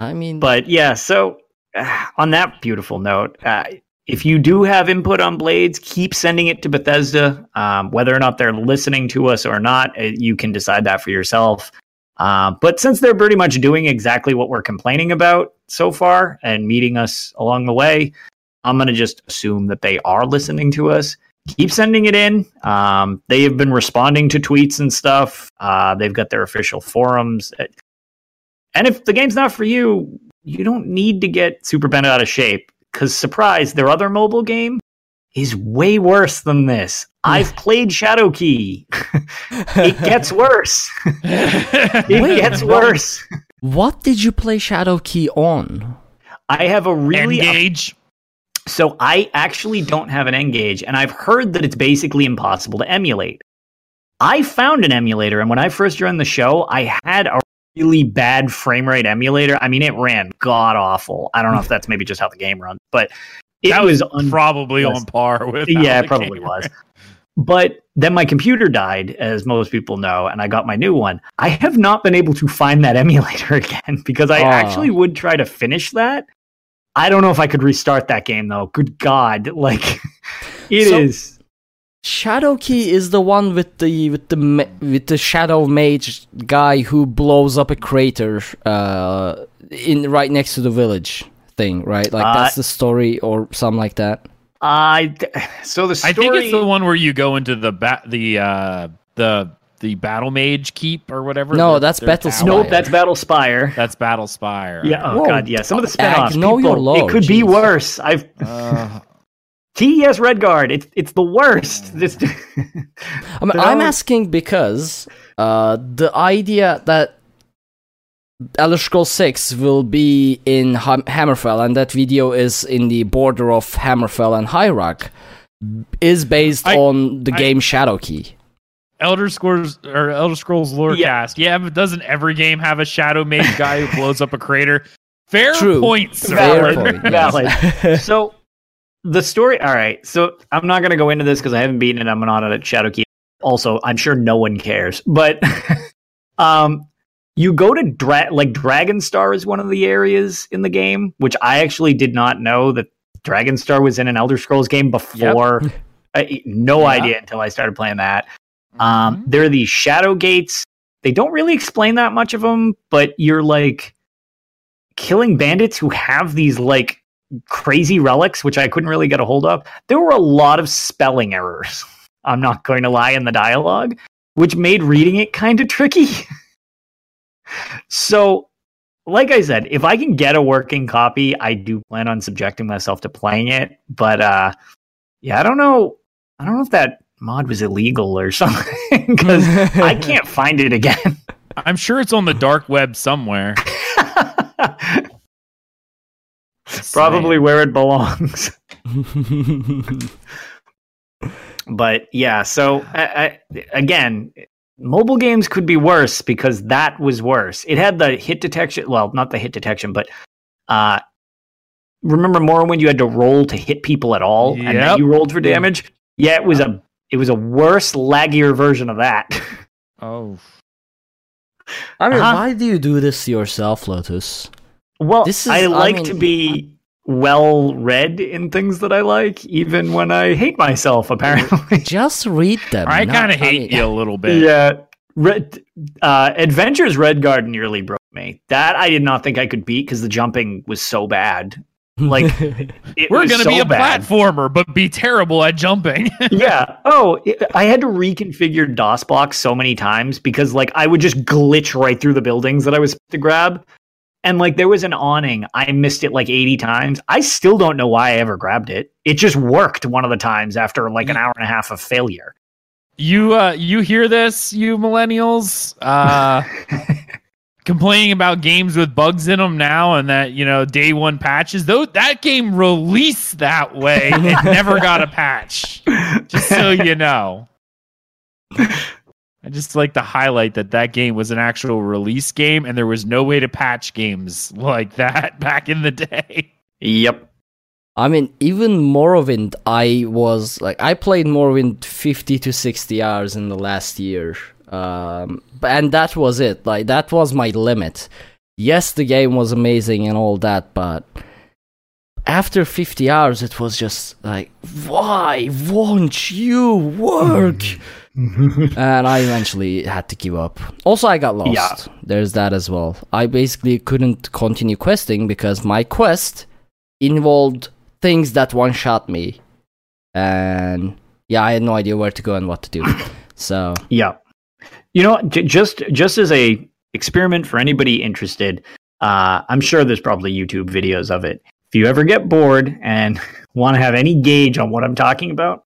S1: I mean,
S3: But yeah, so uh, on that beautiful note, uh, if you do have input on Blades, keep sending it to Bethesda. Um, whether or not they're listening to us or not, uh, you can decide that for yourself. Uh, but since they're pretty much doing exactly what we're complaining about so far and meeting us along the way, I'm going to just assume that they are listening to us. Keep sending it in. Um, they have been responding to tweets and stuff. Uh, they've got their official forums. Uh, And if the game's not for you, you don't need to get super bent out of shape. Because, surprise, their other mobile game is way worse than this. I've played Shadowkey. it gets worse. it
S1: Wait,
S3: gets worse.
S1: what did you play Shadowkey on?
S3: I have a really
S2: N-Gage.
S3: So I actually don't have an N-Gage, and I've heard that it's basically impossible to emulate. I found an emulator, and when I first joined the show, I had a really bad frame rate emulator. I mean, it ran god awful. I don't know if that's maybe just how the game runs, but it
S2: that
S3: was
S2: was
S3: un-
S2: probably
S3: was-
S2: on par with.
S3: yeah, it probably
S2: game
S3: was. But then my computer died, as most people know, and I got my new one. I have not been able to find that emulator again because I
S1: Oh.
S3: actually would try to finish that. I don't know if I could restart that game though. Good God, like it is.
S1: So- Shadowkey is the one with the with the with the shadow mage guy who blows up a crater uh in right next to the village thing, right? Like
S3: Uh,
S1: that's the story or something like that.
S3: I so the story.
S2: I think it's the one where you go into the ba- the uh, the the battle mage keep or whatever.
S1: No,
S2: their-
S1: that's
S2: their
S1: Battle
S2: tower.
S1: Spire.
S3: Nope, that's Battlespire.
S2: That's Battlespire.
S3: Yeah. Oh
S1: Whoa,
S3: God. Yeah. Some of the
S1: Ag,
S3: spinoffs.
S1: know your
S3: people,
S1: lore,
S3: it could be worse. I've
S2: Uh,
S3: TES Redguard. It's it's the worst. This.
S1: I mean, I'm asking because uh, the idea that Elder Scrolls 6 will be in Ham- Hammerfell and that video is in the border of Hammerfell and High is based
S2: I-
S1: on the
S2: I-
S1: game Shadowkey.
S2: Elder Scrolls or Elder Scrolls Lorecast. Yeah. but doesn't every game have a shadow mage guy who blows up a crater? Fair
S1: True.
S2: point, sir.
S1: Fair point,
S3: Valid.
S1: yes.
S3: so the story. All right. So I'm not going to go into this because I haven't beaten it. I'm not at Shadowkey. Also, I'm sure no one cares. But um, you go to Dra- like Dragonstar is one of the areas in the game, which I actually did not know that Dragonstar was in an Elder Scrolls game before. I, no
S1: Yeah.
S3: idea until I started playing that. Um,
S2: Mm-hmm.
S3: there are these shadow gates. They don't really explain that much of them, but you're like killing bandits who have these like crazy relics, which I couldn't really get a hold of. There were a lot of spelling errors. I'm not going to lie in the dialogue, which made reading it kind of tricky. so like I said, if I can get a working copy, I do plan on subjecting myself to playing it. But uh, yeah, I don't know. I don't know if that mod was illegal or something because I can't find it again.
S2: I'm sure it's on the dark web somewhere.
S3: Probably where it belongs. but yeah, so I, I, again, mobile games could be worse because that was worse. It had the hit detection. Well, not the hit detection, but uh, remember Morrowind? You had to roll to hit people at all, and then you rolled for damage. Yeah, it was a it was a worse, laggier version of that.
S2: Oh,
S1: I mean,
S3: Uh-huh.
S1: why do you do this to yourself, Lotus?
S3: well,
S1: This is-
S3: I
S1: I
S3: like
S1: mean-
S3: to be well read in things that I like, even when I hate myself. Apparently,
S1: Just read them.
S2: I kind of hate
S1: mean-
S2: you a little bit.
S3: Yeah. Red, uh, Adventures Redguard nearly broke me. That I did not think I could beat because the jumping was so bad. Like, It
S2: We're gonna
S3: so
S2: be a
S3: bad.
S2: platformer, but be terrible at jumping.
S3: yeah. Oh, it- I had to reconfigure DOSBox so many times because like I would just glitch right through the buildings that I was to grab. And like there was an awning, I missed it like 80 times. I still don't know why I ever grabbed it. It just worked one of the times after like an hour and a half of failure.
S2: you uh you hear this, you millennials? Uh complaining about games with bugs in them now and that, you know, day one patches. Though that game released that way, it never got a patch. Just so you know. I just like to highlight that that game was an actual release game and there was no way to patch games like that back in the day.
S3: Yep.
S1: I mean, even Morrowind, I was like, I played Morrowind 50 to 60 hours in the last year. Um, and that was it. Like, that was my limit. Yes, the game was amazing and all that, but after 50 hours, it was just like, why won't you work? and I eventually had to give up. Also, I got lost.
S3: Yeah.
S1: There's that as well. I basically couldn't continue questing because my quest involved things that one shot me. And yeah, I had no idea where to go and what to do. So,
S3: Yeah. You know, j- just just as a experiment for anybody interested, uh, I'm sure there's probably YouTube videos of it. If you ever get bored and want to have any gauge on what I'm talking about,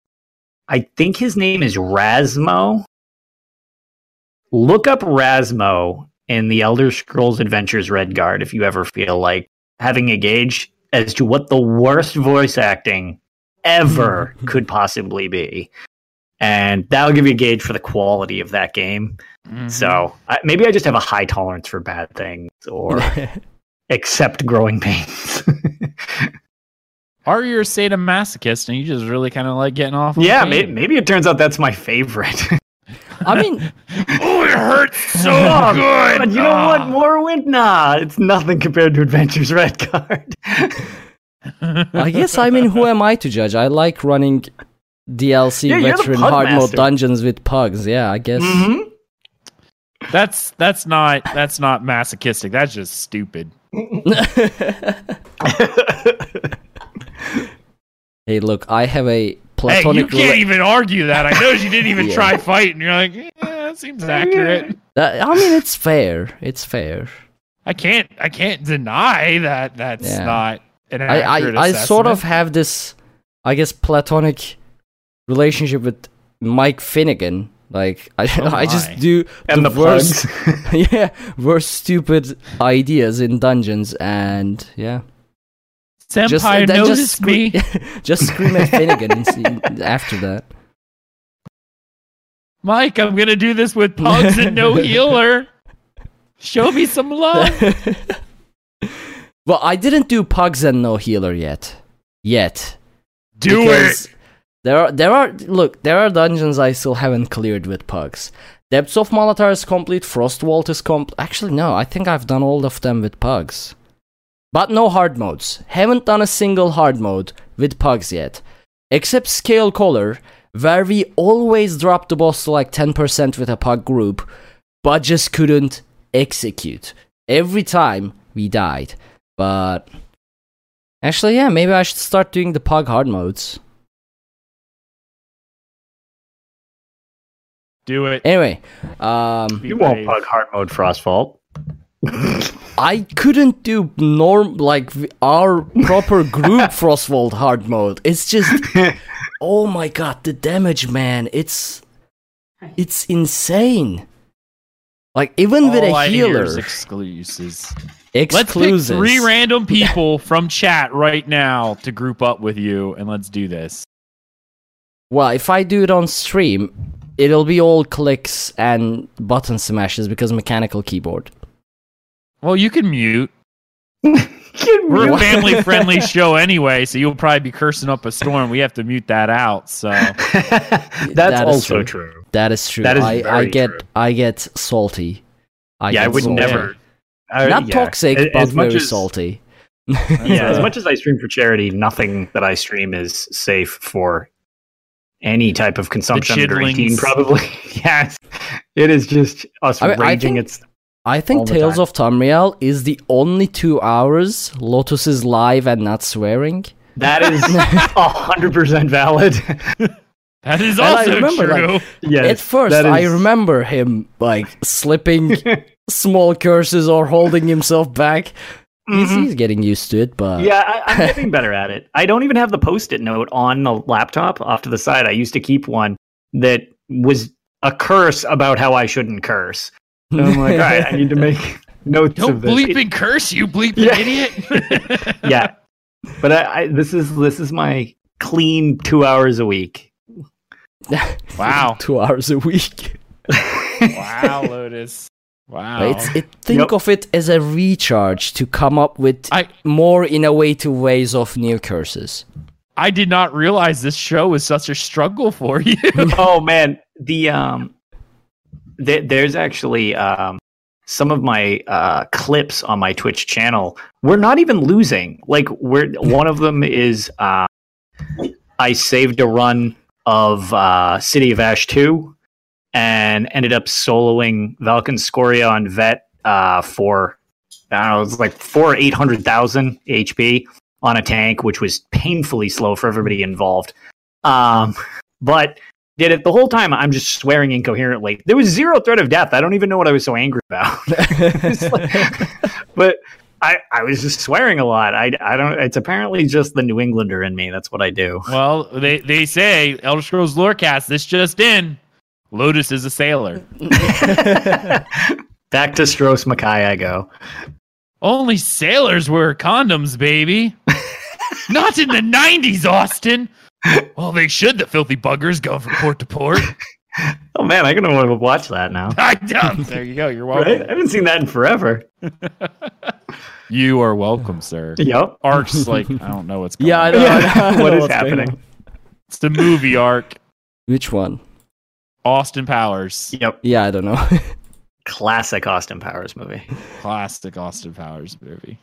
S3: I think his name is Rasmo. Look up Rasmo in the Elder Scrolls Adventures Redguard if you ever feel like having a gauge as to what the worst voice acting ever could possibly be. And that'll give you a gauge for the quality of that game.
S2: Mm-hmm.
S3: So I, maybe I just have a high tolerance for bad things or accept growing pains.
S2: Or you're a sadomasochist and you just really kind of like getting off.
S3: yeah,
S2: the
S3: may, maybe it turns out that's my favorite.
S1: I mean,
S2: Oh, it hurts so good.
S3: But you know what?
S2: Ah.
S3: Morrowind? Nah, it's nothing compared to Adventures Redguard.
S1: I guess, I mean, who am I to judge? I like running DLC
S3: Yeah,
S1: veteran
S3: pug
S1: hard mode dungeons with pugs. Yeah, I guess.
S3: hmm
S2: That's that's not that's not masochistic. That's just stupid.
S1: Hey, look, I have a platonic.
S2: Hey, you can't
S1: rela-
S2: even argue that. I know you didn't even
S1: Yeah.
S2: try fighting. You're like, yeah, that seems accurate.
S1: That- I mean, it's fair. It's fair.
S2: I can't I can't deny that that's
S1: Yeah.
S2: not an
S1: I,
S2: accurate
S1: I, I sort of have this, I guess, platonic relationship with Mike Finnegan. Like, I,
S2: Oh
S1: I just do
S3: And the,
S1: worst, yeah, worst stupid ideas in dungeons, and yeah,
S2: Senpai
S1: just uh, then
S2: noticed
S1: scre-
S2: me.
S1: just scream at Finnegan and see, after that.
S2: Mike, I'm gonna do this with pugs and no healer. Show me some love.
S1: Well, I didn't do pugs and no healer yet. Yet.
S2: Do
S1: because
S2: it.
S1: There are there are look, there are dungeons I still haven't cleared with pugs. Depths of Malatar is complete, Frostvault is complete. Actually no, I think I've done all of them with pugs. But no hard modes. Haven't done a single hard mode with pugs yet. Except Scalecaller, where we always drop the boss to like 10% with a pug group, but just couldn't execute. Every time we died. But actually yeah, maybe I should start doing the pug hard modes.
S2: Do it.
S1: Anyway, um,
S3: You won't pug hard mode Frostvault.
S1: I couldn't do norm like our proper group Frostvault hard mode. It's just oh my god, the damage, man! It's it's insane. Like even with
S2: All
S1: a
S2: I hear
S1: healer,
S2: is excuses. Let's pick three random people from chat right now to group up with you, and let's do this.
S1: Well, if I do it on stream, it'll be all clicks and button smashes because mechanical keyboard.
S2: Well, you can mute. We're a family friendly show anyway, so you'll probably be cursing up a storm. We have to mute that out. So
S3: That's
S1: That is
S3: also
S1: true.
S3: true.
S1: That is true.
S3: That is
S1: I, I get
S3: true.
S1: I get salty. I
S3: yeah, I
S1: get
S3: would
S1: salty.
S3: never. I-
S1: Not
S3: yeah.
S1: toxic,
S3: A-
S1: but
S3: as much
S1: very
S3: as-
S1: salty.
S3: Yeah, as much as I stream for charity, nothing that I stream is safe for any type of consumption under 18, probably. yes. It is just us
S1: I mean,
S3: raging.
S1: think-
S3: it's
S1: I think Tales
S3: time.
S1: of Tamriel is the only two hours Lotus is live and not swearing.
S3: that is hundred percent valid.
S2: that is
S1: And I
S2: also
S1: remember,
S2: true.
S1: like,
S3: yes,
S1: At first,
S3: that
S1: I remember him like slipping small curses or holding himself back. He's,
S3: Mhm.
S1: he's getting used to it, but
S3: Yeah, I, I'm getting better at it. I don't even have the post-it note on the laptop off to the side. I used to keep one that was a curse about how I shouldn't curse. So I'm like, all right, I need to make notes
S2: Don't
S3: of this.
S2: bleep and curse, you bleeping
S3: Yeah.
S2: idiot.
S3: yeah, but I, I this is this is my clean two hours a week.
S2: Wow.
S1: two hours a week.
S2: wow, Lotus. Wow.
S1: It's it. Think
S3: Yep.
S1: of it as a recharge to come up with
S2: I
S1: more innovative ways of new curses.
S2: I did not realize this show was such a struggle for you.
S3: oh man, the um, th- there's actually um some of my uh clips on my Twitch channel. We're not even losing. Like we're one of them is uh, I saved a run of uh City of Ash two, and ended up soloing Valkyn Skoria on Vet uh for I don't know, it was like four eight hundred thousand HP on a tank, which was painfully slow for everybody involved. Um, but did it the whole time. I'm just swearing incoherently. There was zero threat of death. I don't even know what I was so angry about. Like- but I, I was just swearing a lot. I, I don't. It's apparently just the New Englander in me. That's what I do.
S2: well, they, they say Elder Scrolls Lorecast, this just in. Lotus is a sailor.
S3: Back to Stros M'Kai I go.
S2: Only sailors wear condoms, baby. Not in the 90s, Austin. Well, they should, the filthy buggers going from port to port.
S3: Oh man, I gonna want to watch that now.
S2: I don't. There you go. You're welcome.
S3: Right? I haven't seen that in forever.
S2: You are welcome, sir.
S3: Yep.
S2: Arc's like, I don't know what's going
S1: Yeah, I
S2: on.
S1: know.
S3: Yeah.
S1: I know
S3: what is
S1: what's going
S3: happening?
S2: It's the movie arc.
S1: Which one?
S2: Austin Powers.
S3: Yep.
S1: Yeah, I don't know.
S3: Classic Austin Powers movie.
S2: Classic Austin Powers movie.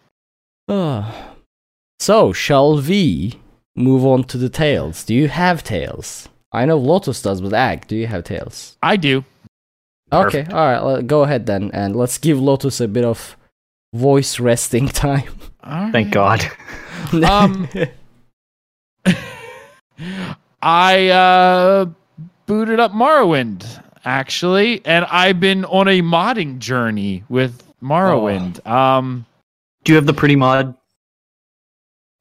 S1: Ah. so, shall we move on to the tails? Do you have tails? I know Lotus does, but Ag, do you have tails?
S2: I do.
S1: Okay,
S3: Perfect.
S1: all right, le- go ahead then, and let's give Lotus a bit of voice resting time.
S3: Thank God.
S2: Um, I uh, booted up Morrowind actually, and I've been on a modding journey with Morrowind. Um,
S3: Do you have the pretty mod?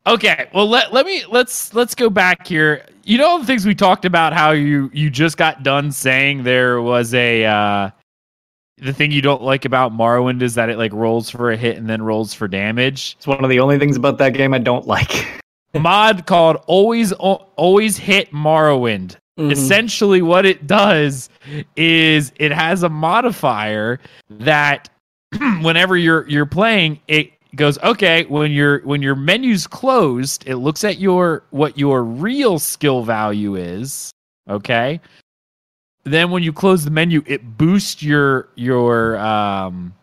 S2: Okay, well let let me let's let's go back here. You know the things we talked about how you you just got done saying there was a uh the thing you don't like about Morrowind is that it like rolls for a hit and then rolls for damage.
S3: It's one of the only things about that game I don't like.
S2: mod called always always hit Morrowind.
S1: Mhm.
S2: Essentially, what it does is it has a modifier that whenever you're you're playing, it goes okay when your when your menu's closed, it looks at your what your real skill value is. Okay. Then when you close the menu, it boosts your your um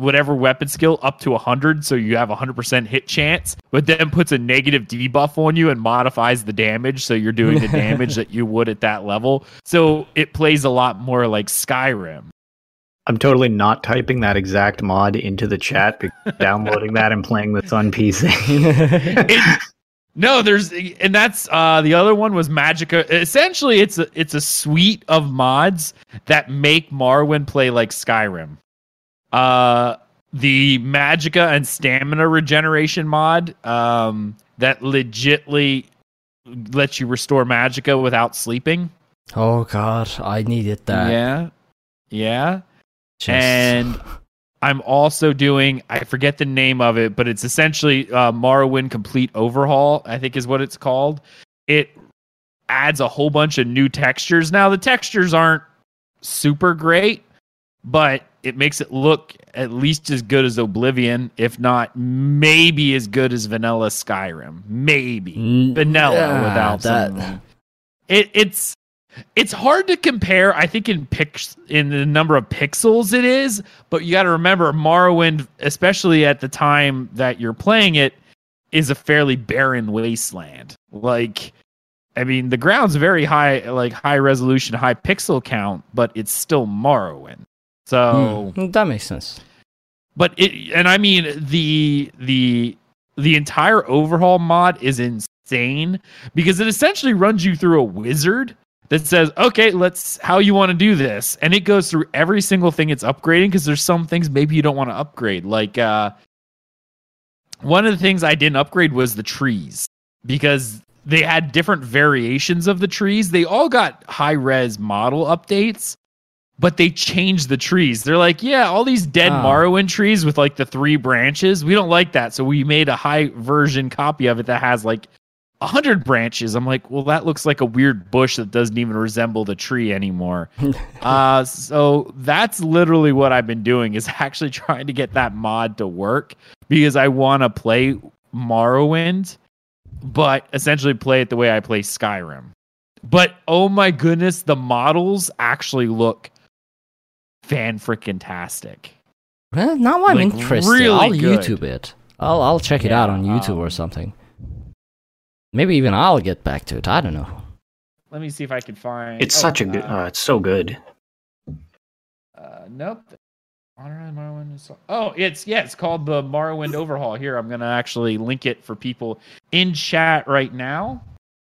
S2: whatever weapon skill up to 100 so you have a 100% hit chance but then puts a negative debuff on you and modifies the damage so you're doing the damage that you would at that level so it plays a lot more like skyrim
S3: I'm totally not typing that exact mod into the chat, downloading that and playing this on PC.
S2: It- no there's and that's uh the other one was magicka essentially it's a it's a suite of mods that make morrowind play like skyrim uh the Magicka and stamina regeneration mod um, that legitly lets you restore Magicka without sleeping.
S1: Oh god, I needed that.
S2: Yeah, yeah.
S1: Just-
S2: And I'm also doing I forget the name of it, but it's essentially uh, Morrowind Complete Overhaul. I think is what it's called. It adds a whole bunch of new textures. Now the textures aren't super great, but it makes it look at least as good as Oblivion, if not maybe as good as vanilla Skyrim. Maybe
S1: Mm,
S2: vanilla
S1: yeah,
S2: without
S1: that-
S2: some- It, it's it's hard to compare. I think in pix in the number of pixels it is, but you got to remember Morrowind, especially at the time that you're playing it, is a fairly barren wasteland. Like, I mean, the ground's very high, like high resolution, high pixel count, but it's still Morrowind. So
S1: Hmm, that makes sense.
S2: but it and i mean the the the entire overhaul mod is insane because it essentially runs you through a wizard that says okay let's how you want to do this and it goes through every single thing it's upgrading because there's some things maybe you don't want to upgrade like uh one of the things i didn't upgrade was the trees because they had different variations of the trees they all got high res model updates but they changed the trees. They're like, yeah, all these dead
S1: Oh.
S2: Morrowind trees with like the three branches, we don't like that. So we made a high version copy of it that has like a hundred branches. I'm like, well, that looks like a weird bush that doesn't even resemble the tree anymore. uh, so that's literally what I've been doing is actually trying to get that mod to work because I want to play Morrowind, but essentially play it the way I play Skyrim. But oh my goodness, the models actually look fan freaking tastic.
S1: Well, now I'm
S2: Like,
S1: interested.
S2: really
S1: I'll
S2: good.
S1: YouTube it. I'll I'll check it out on YouTube or
S2: um,
S1: something. Maybe even I'll get back to it. I don't know.
S2: Let me see if I can find.
S3: It's
S2: oh,
S3: such a good.
S2: Uh,
S3: Uh, it's so good.
S2: uh, nope. Honor of Morrowind. is- Oh, it's yeah. It's called the Morrowind Overhaul. Here, I'm gonna actually link it for people in chat right now.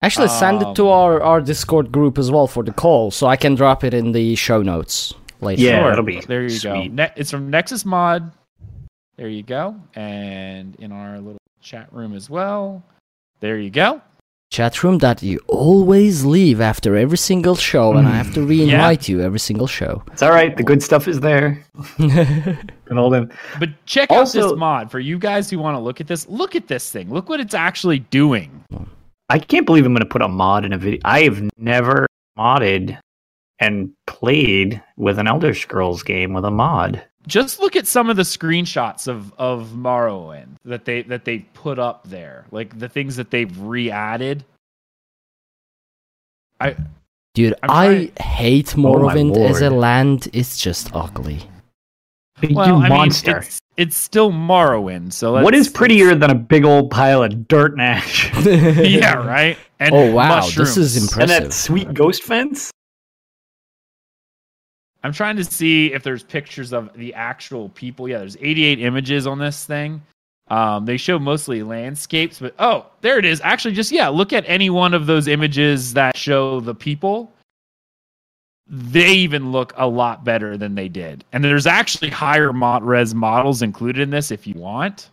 S1: Actually, send it to
S2: Um,
S1: our, our Discord group as well for the call, so I can drop it in the show notes later.
S3: Yeah,
S2: Sure.
S3: that'll be
S2: there. You go. Ne- it's from Nexus Mod. There you go, and in our little chat room as well. There you go.
S1: Chat room that you always leave after every single show, and I have to hmm. re-invite you every single show.
S3: It's all right. The good stuff is there. And all them.
S2: But check out this mod for you guys who want to look at this. Look at this thing. Look what it's actually doing.
S3: I can't believe I'm going to put a mod in a video. I have never modded and played with an Elder Scrolls game with a mod.
S2: Just look at some of the screenshots of of Morrowind that they that they put up there, like the things that they've re-added. I
S1: Dude,
S2: I'm
S1: I
S2: trying-
S1: hate
S3: Oh
S1: Morrowind as a land. It's just ugly.
S2: well,
S3: you
S2: I
S3: monster.
S2: mean, it's, it's still Morrowind. So
S3: what
S2: let's-
S3: is prettier than a big old pile of dirt and ash?
S2: yeah, right. And
S1: Oh wow, this
S2: mushrooms.
S1: is
S3: and
S1: impressive.
S3: that sweet ghost fence?
S2: I'm trying to see if there's pictures of the actual people. Yeah, there's 88 images on this thing. Um, they show mostly landscapes, but oh, there it is. Actually, just yeah, look at any one of those images that show the people. They even look a lot better than they did, and there's actually higher mod res models included in this if you want.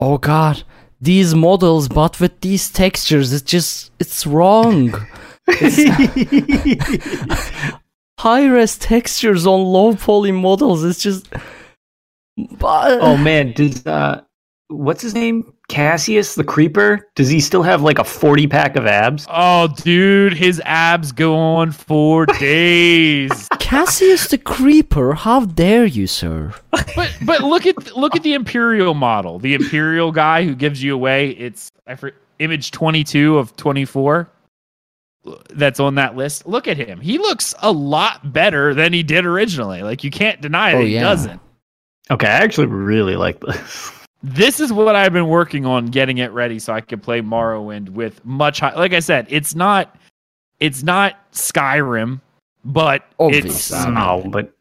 S1: Oh god, these models, but with these textures, it's just it's wrong. High res textures on low poly models. It's just. But
S3: oh man, does uh, what's his name? Cassius the Creeper? Does he still have like a forty pack of abs?
S2: Oh, dude, his abs go on for days.
S1: Cassius the Creeper, how dare you, sir?
S2: but but look at look at the imperial model the imperial guy who gives you away it's I for, image 22 of 24 that's on that list look at him. He looks a lot better than he did originally. Like you can't deny that
S1: Oh,
S2: he doesn't.
S3: Okay, I actually really like this.
S2: this is what i've been working on getting it ready so i can play morrowind with much high like i said it's not it's not skyrim but it's
S3: No, but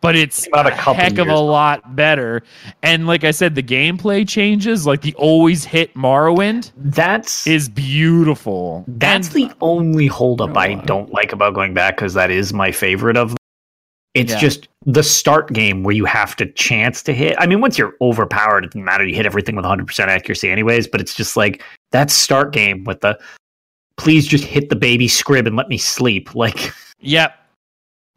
S2: but it's
S3: About a
S2: a heck of a lot better. And like I said, the gameplay changes, like the always hit Morrowind,
S3: that's
S2: is beautiful.
S3: that's
S2: And-
S3: the only holdup I don't like about going back because that is my favorite of them. It's
S2: Yeah.
S3: just the start game where you have to chance to hit. I mean, once you're overpowered, it doesn't matter. You hit everything with 100% accuracy, anyways. But it's just like that start game with the please just hit the baby scrib and let me sleep. Like,
S2: Yep.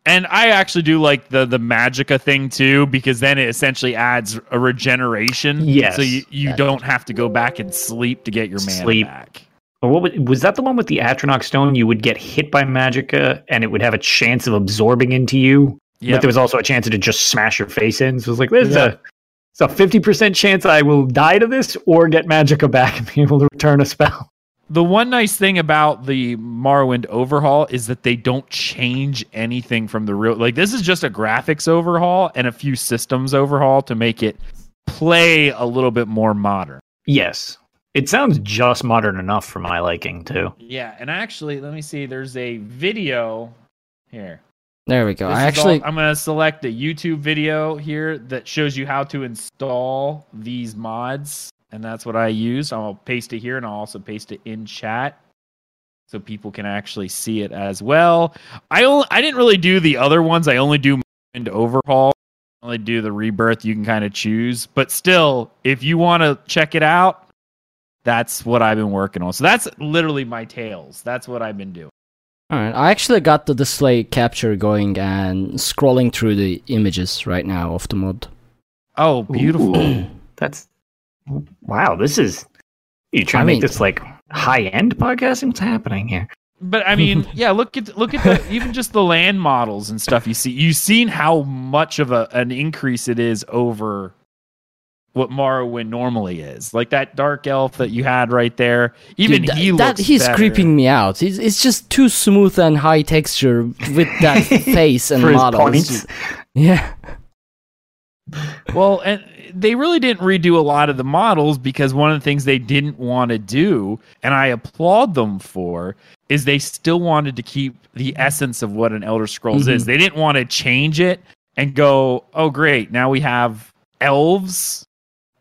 S2: And I actually do like the the Magicka thing too, because then it essentially adds a regeneration.
S3: Yes.
S2: So you, you don't have to go back and sleep to get your mana
S3: Sleep.
S2: back.
S3: or what was, was that the one with the Atronach stone? You would get hit by Magicka and it would have a chance of absorbing into you. But there was also a chance to just smash your face in. So it was like, there's
S2: Yeah.
S3: a it's a 50% chance I will die to this or get Magicka back and be able to return a spell.
S2: The one nice thing about the Morrowind overhaul is that they don't change anything from the real. Like this is just a graphics overhaul and a few systems overhaul to make it play a little bit more modern.
S3: Yes. It sounds just modern enough for my liking, too.
S2: Yeah, and actually, let me see. There's a video here.
S1: There we go.
S2: This
S1: I actually
S2: all, I'm going to select a YouTube video here that shows you how to install these mods, and that's what I use. I'll paste it here, and I'll also paste it in chat so people can actually see it as well. I only, I didn't really do the other ones. I only do into overhaul. I only do the rebirth. You can kind of choose, but still, if you want to check it out, that's what I've been working on. So that's literally my tails. That's what I've been doing.
S1: All right, I actually got the display capture going and scrolling through the images right now of the mod.
S2: Oh, beautiful.
S3: Ooh, that's wow. This is you trying
S1: I
S3: to make this like high end podcasting? What's happening here?
S2: But I mean, yeah, look at look at the even just the land models and stuff you see. You've seen how much of a an increase it is over what Morrowind normally is. Like that dark elf that you had right there. Even
S1: Dude,
S2: he
S1: that, that he's
S2: better.
S1: creeping me out. It's, it's just too smooth and high texture with that face and
S3: For his points.
S1: yeah,
S2: Well, and they really didn't redo a lot of the models because one of the things they didn't want to do, and I applaud them for, is they still wanted to keep the essence of what an Elder Scrolls is.
S1: Mhm.
S2: They didn't want to change it and go, oh, great, now we have elves,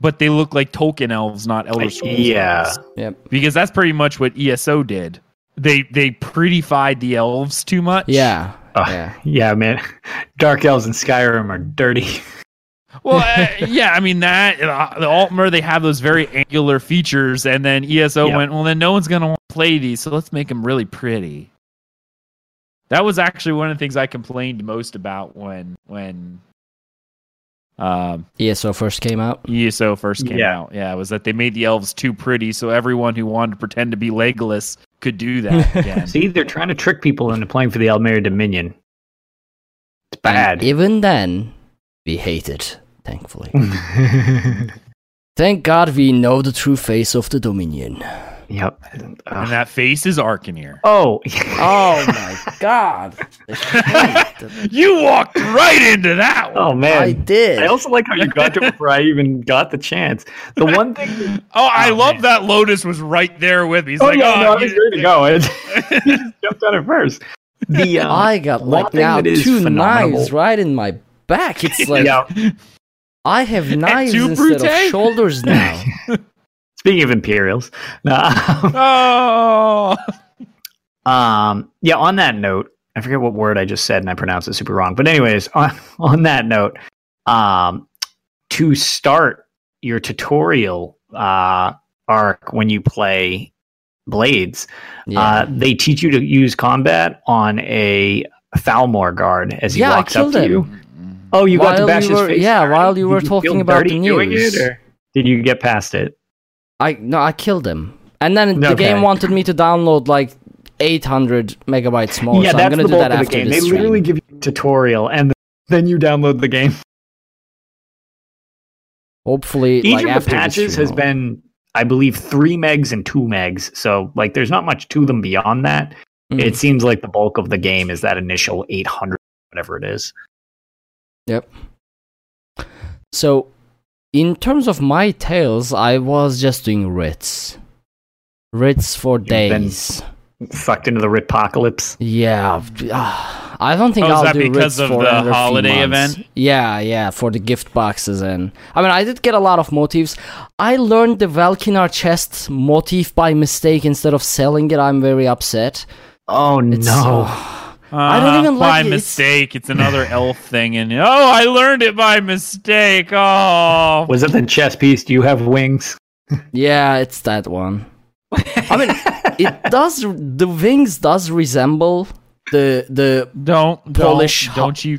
S2: but they look like Tolkien elves, not Elder Scrolls.
S3: Yeah.
S2: elves.
S1: yep,
S2: because that's pretty much what ESO did. They they prettified the elves too much.
S1: yeah,
S3: Ugh,
S1: yeah.
S3: yeah, man. Dark elves in Skyrim are dirty.
S2: Well, uh, yeah, I mean that uh, the Altmer they have those very angular features, and then ESO
S3: Yeah.
S2: went, well, then no one's gonna want to play these, so let's make them really pretty. That was actually one of the things I complained most about when when um,
S1: ESO first came out.
S2: ESO first came
S3: Yeah.
S2: out. Yeah, was that they made the elves too pretty, so everyone who wanted to pretend to be legless could do that again.
S3: See, they're trying to trick people into playing for the Aldmeri Dominion. It's
S1: And
S3: bad.
S1: even then, we hate it. Thankfully, thank God we know the true face of the Dominion.
S3: yep.
S2: and
S3: Ugh.
S2: that face is Arcaneer.
S3: Oh,
S1: Oh my God!
S2: You walked right into that one.
S3: oh man.
S1: I did.
S3: I also like how you got to it before I even got the chance. The one thing.
S2: Oh, I
S3: Oh,
S2: love
S3: man.
S2: that Lotus was right there with me. He's
S3: oh
S2: like,
S3: yeah,
S2: oh,
S3: no, I was ready to go. I just jumped on it first. The um,
S1: I got
S3: one
S1: like now two
S3: phenomenal-
S1: knives right in my back. It's like
S3: yeah.
S1: I have knives
S2: two
S1: instead
S2: brute?
S1: of shoulders now.
S3: Speaking of Imperials, no,
S2: Oh,
S3: um, yeah. On that note, I forget what word I just said, and I pronounced it super wrong. But anyways, on on that note, um, to start your tutorial uh, arc when you play Blades,
S1: Yeah.
S3: uh, they teach you to use combat on a Thalmor guard as he
S1: Yeah,
S3: walks up to
S1: him.
S3: you. Oh, you got to
S1: While
S3: bash
S1: you
S3: his
S1: were-
S3: face.
S1: yeah,
S3: already?
S1: while you were
S3: Did
S1: talking
S3: feel
S1: about
S3: dirty
S1: the
S3: doing
S1: news.
S3: it, or did you get past it?
S1: I no, I killed him, and then the game wanted me to download like 800 megabytes more.
S3: yeah,
S1: so
S3: that's
S1: I'm gonna
S3: the
S1: do
S3: bulk
S1: that
S3: of the
S1: after
S3: game.
S1: this
S3: They
S1: stream.
S3: literally give you a tutorial, and then you download the game.
S1: Hopefully,
S3: Each
S1: like
S3: of
S1: after
S3: the patches
S1: stream,
S3: has been, I believe, three megs and two megs. So like, there's not much to them beyond that.
S1: Mm.
S3: It seems like the bulk of the game is that initial 800, whatever it is.
S1: Yep. So, in terms of my tales, I was just doing writs. Writs for
S3: been-
S1: days.
S3: Sucked into the Ritpocalypse.
S1: Yeah, ah, I don't think
S2: Oh,
S1: I'll
S2: that
S1: do
S2: because
S1: writs
S2: of
S1: for
S2: the
S1: another few
S2: holiday
S1: months.
S2: event?
S1: Yeah, yeah, for the gift boxes and I mean, I did get a lot of motifs. I learned the Welkynar chest motif by mistake instead of selling it. I'm very upset.
S3: Oh
S1: It's
S3: no!
S1: So- I don't even
S2: Uh, by
S1: like it. It's-
S2: mistake. It's another elf thing, and oh, I learned it by mistake. Oh,
S3: Was it the chess piece? Do you have wings?
S1: Yeah, it's that one. I mean, it does. The wings does resemble the the
S2: don't
S1: Polish
S2: Don't,
S1: ho-
S2: don't you?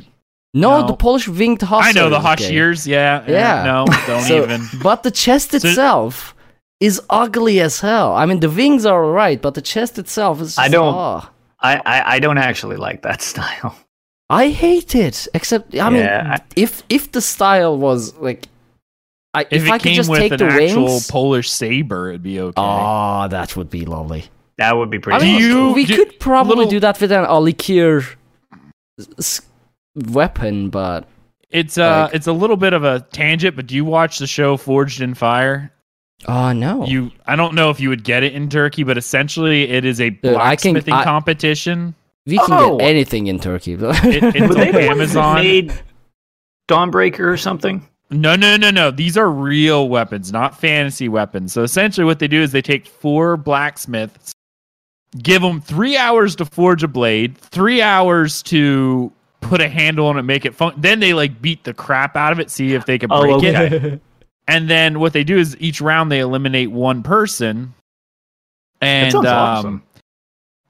S1: no,
S2: No.
S1: the Polish winged hussars.
S2: I know the
S1: game.
S2: Hush Yeah,
S1: Yeah.
S2: No, don't
S1: So-
S2: even.
S1: But the chest itself is ugly as hell. I mean, the wings are alright, but the chest itself is. Just,
S3: I don't-
S1: ah.
S3: I, I I don't actually like that style.
S1: I hate it. Except, I mean,
S3: Yeah,
S1: if if the style was like, I,
S2: If,
S1: if,
S2: it
S1: I could
S2: came
S1: just
S2: with
S1: take
S2: an
S1: the
S2: actual
S1: wings.
S2: Polish saber, it'd be okay.
S1: Oh, that would be lovely.
S3: That would be pretty.
S1: I mean,
S2: you-
S1: we
S2: do-
S1: could probably
S2: little-
S1: do that with an Alik'r s- weapon, but
S2: it's uh,
S1: like-
S2: it's a little bit of a tangent, but do you watch the show Forged in Fire?
S1: Oh no.
S2: You, I don't know if you would get it in Turkey, but essentially, it is a
S1: Dude, I can-
S2: blacksmithing
S1: I-
S2: competition.
S1: we can
S3: Oh.
S1: get anything in Turkey.
S2: It, it's
S3: Were they
S2: on
S3: the ones that
S2: Amazon.
S3: made Dawnbreaker or something?
S2: No, no, no, no. These are real weapons, not fantasy weapons. So essentially, what they do is they take four blacksmiths, give them three hours to forge a blade, three hours to put a handle on it, make it fun. Then they like beat the crap out of it, see if they can
S3: Oh,
S2: break
S3: okay.
S2: it. And then what they do is each round they eliminate one person. And um,
S3: awesome.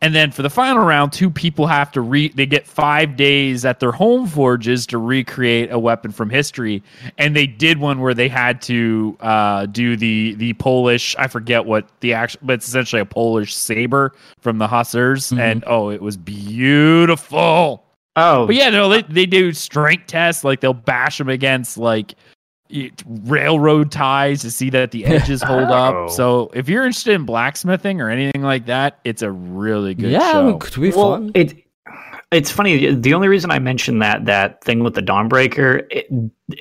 S2: and then for the final round, two people have to re they get five days at their home forges to recreate a weapon from history. And they did one where they had to uh, do the the Polish, I forget what the actual but it's essentially a Polish saber from the Hussars.
S1: Mhm.
S2: And oh, it was beautiful.
S3: Oh,
S2: But yeah, no, they, they do strength tests, like they'll bash them against like railroad ties to see that the edges hold
S3: Oh.
S2: up. So if you're interested in blacksmithing or anything like that, it's a really good
S1: yeah,
S2: show.
S1: mean, could be
S3: well,
S1: fun.
S3: it it's funny. The only reason I mentioned that that thing with the Dawnbreaker, it,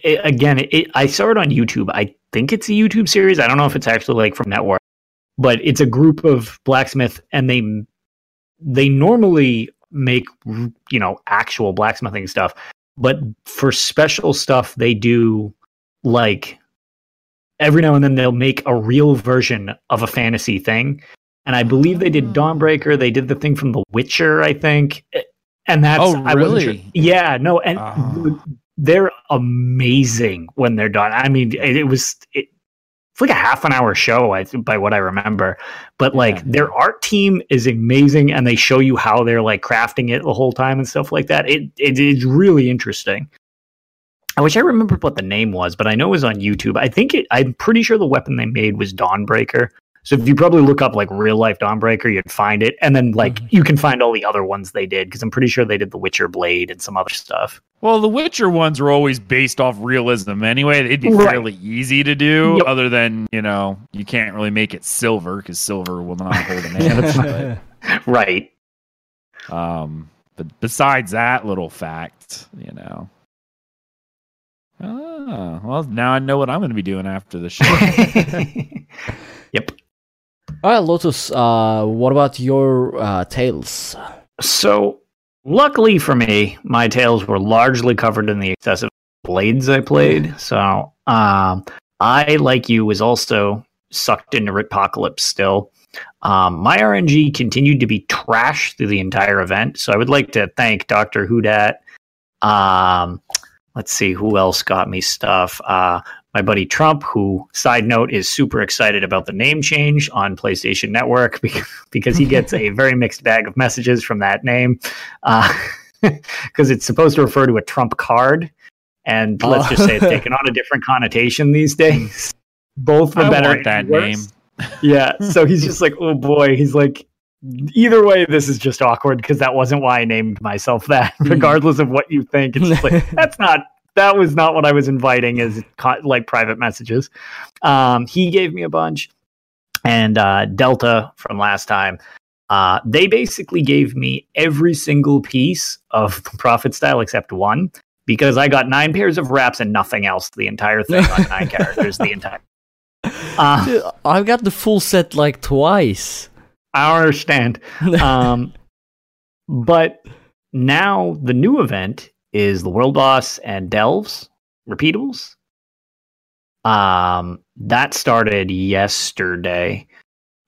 S3: it, again, it, I saw it on YouTube. I think it's a YouTube series. I don't know if it's actually like from Network, but it's a group of blacksmith, and they they normally make you know actual blacksmithing stuff, but for special stuff they do like every now and then they'll make a real version of a fantasy thing. And I believe they did mm. Dawnbreaker. They did the thing from The Witcher, I think. And that's
S2: Oh,
S3: I sure-
S2: really?
S3: Yeah, no, and
S2: Oh.
S3: they're amazing when they're done. I mean, it, it was it, it's like a half an hour show, I think, by what I remember. But like
S2: Yeah.
S3: their art team is amazing, and they show you how they're like crafting it the whole time and stuff like that. It it is really interesting. I wish I remembered what the name was, but I know it was on YouTube. I think it. I'm pretty sure the weapon they made was Dawnbreaker. So if you probably look up like real life Dawnbreaker, you'd find it, and then like
S1: Mhm.
S3: you can find all the other ones they did because I'm pretty sure they did the Witcher Blade and some other stuff.
S2: Well, the Witcher ones were always based off realism anyway. They'd be
S3: Right.
S2: fairly easy to do,
S3: Yep.
S2: other than, you know, you can't really make it silver because silver will not hold an edge.
S3: Right.
S2: um, but besides that little fact, you know. Ah, well, now I know what I'm going to be doing after the show.
S3: yep.
S1: All right, Lotus. Uh, what about your uh, tales?
S3: So, luckily for me, my tails were largely covered in the excessive blades I played. So, um, I, like you, was also sucked into Ritpocalypse still. Um, my RNG continued to be trash through the entire event. So, I would like to thank Dr. Hudat. Um, let's see who else got me stuff. Uh, my buddy Trump, who, side note, is super excited about the name change on PlayStation Network because, he gets a very mixed bag of messages from that name. Because it's supposed to refer to a Trump card. And let's just say it's
S1: Oh.
S3: taken on a different connotation these days. Both for
S2: I
S3: better
S2: that
S3: worse.
S2: name.
S3: Yeah. So he's just like, oh boy. He's like, either way, this is just awkward because that wasn't why I named myself that.
S1: Hmm.
S3: Regardless of what you think, it's like that's not that was not what I was inviting as like private messages. Um, he gave me a bunch, and uh, Delta from last time. Uh, they basically gave me every single piece of Prophet style except one because I got nine pairs of wraps and nothing else. The entire thing on nine characters. The entire. Uh,
S1: Dude, I've got the full set like twice.
S3: I understand. um, but now the new event is the World Boss and Delves repeatables. Um, that started yesterday,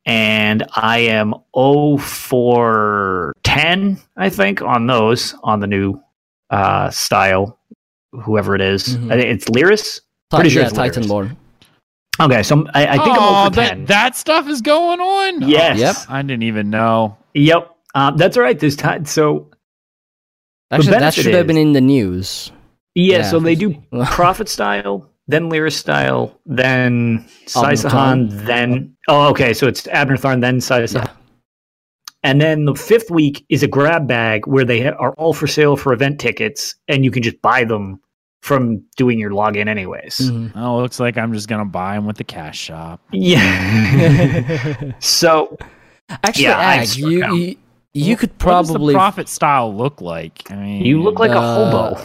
S3: and I am 0 for 10, I think, on those on the new uh, style, whoever it is.
S1: Mhm.
S3: I think it's Lyris. Pretty sure
S1: yeah,
S3: it's Lyris.
S1: Titanborn.
S3: Okay, so I, I think I'm 0
S2: oh, that,
S3: 10.
S2: that stuff is going on.
S3: yes.
S1: Yep.
S2: I didn't even know.
S3: Yep. Um, that's all right this time. So
S1: Actually, that
S3: benefit
S1: should have been in the news.
S3: yeah,
S1: Yeah,
S3: so they do Prophet style, then Lyris style, then Saisahan, then oh okay, so it's Abner Tharn, then Saisahan.
S1: Yeah.
S3: And then the fifth week is a grab bag where they ha- are all for sale for event tickets, and you can just buy them from doing your login anyways.
S1: Mhm.
S2: Oh, looks like I'm just gonna buy them with the cash shop.
S3: Yeah. so
S1: Actually,
S3: Yeah,
S1: Ag, you, you you could
S2: What does
S1: probably
S2: the Prophet style look like? I mean,
S3: you look like a
S1: Uh,
S3: hobo.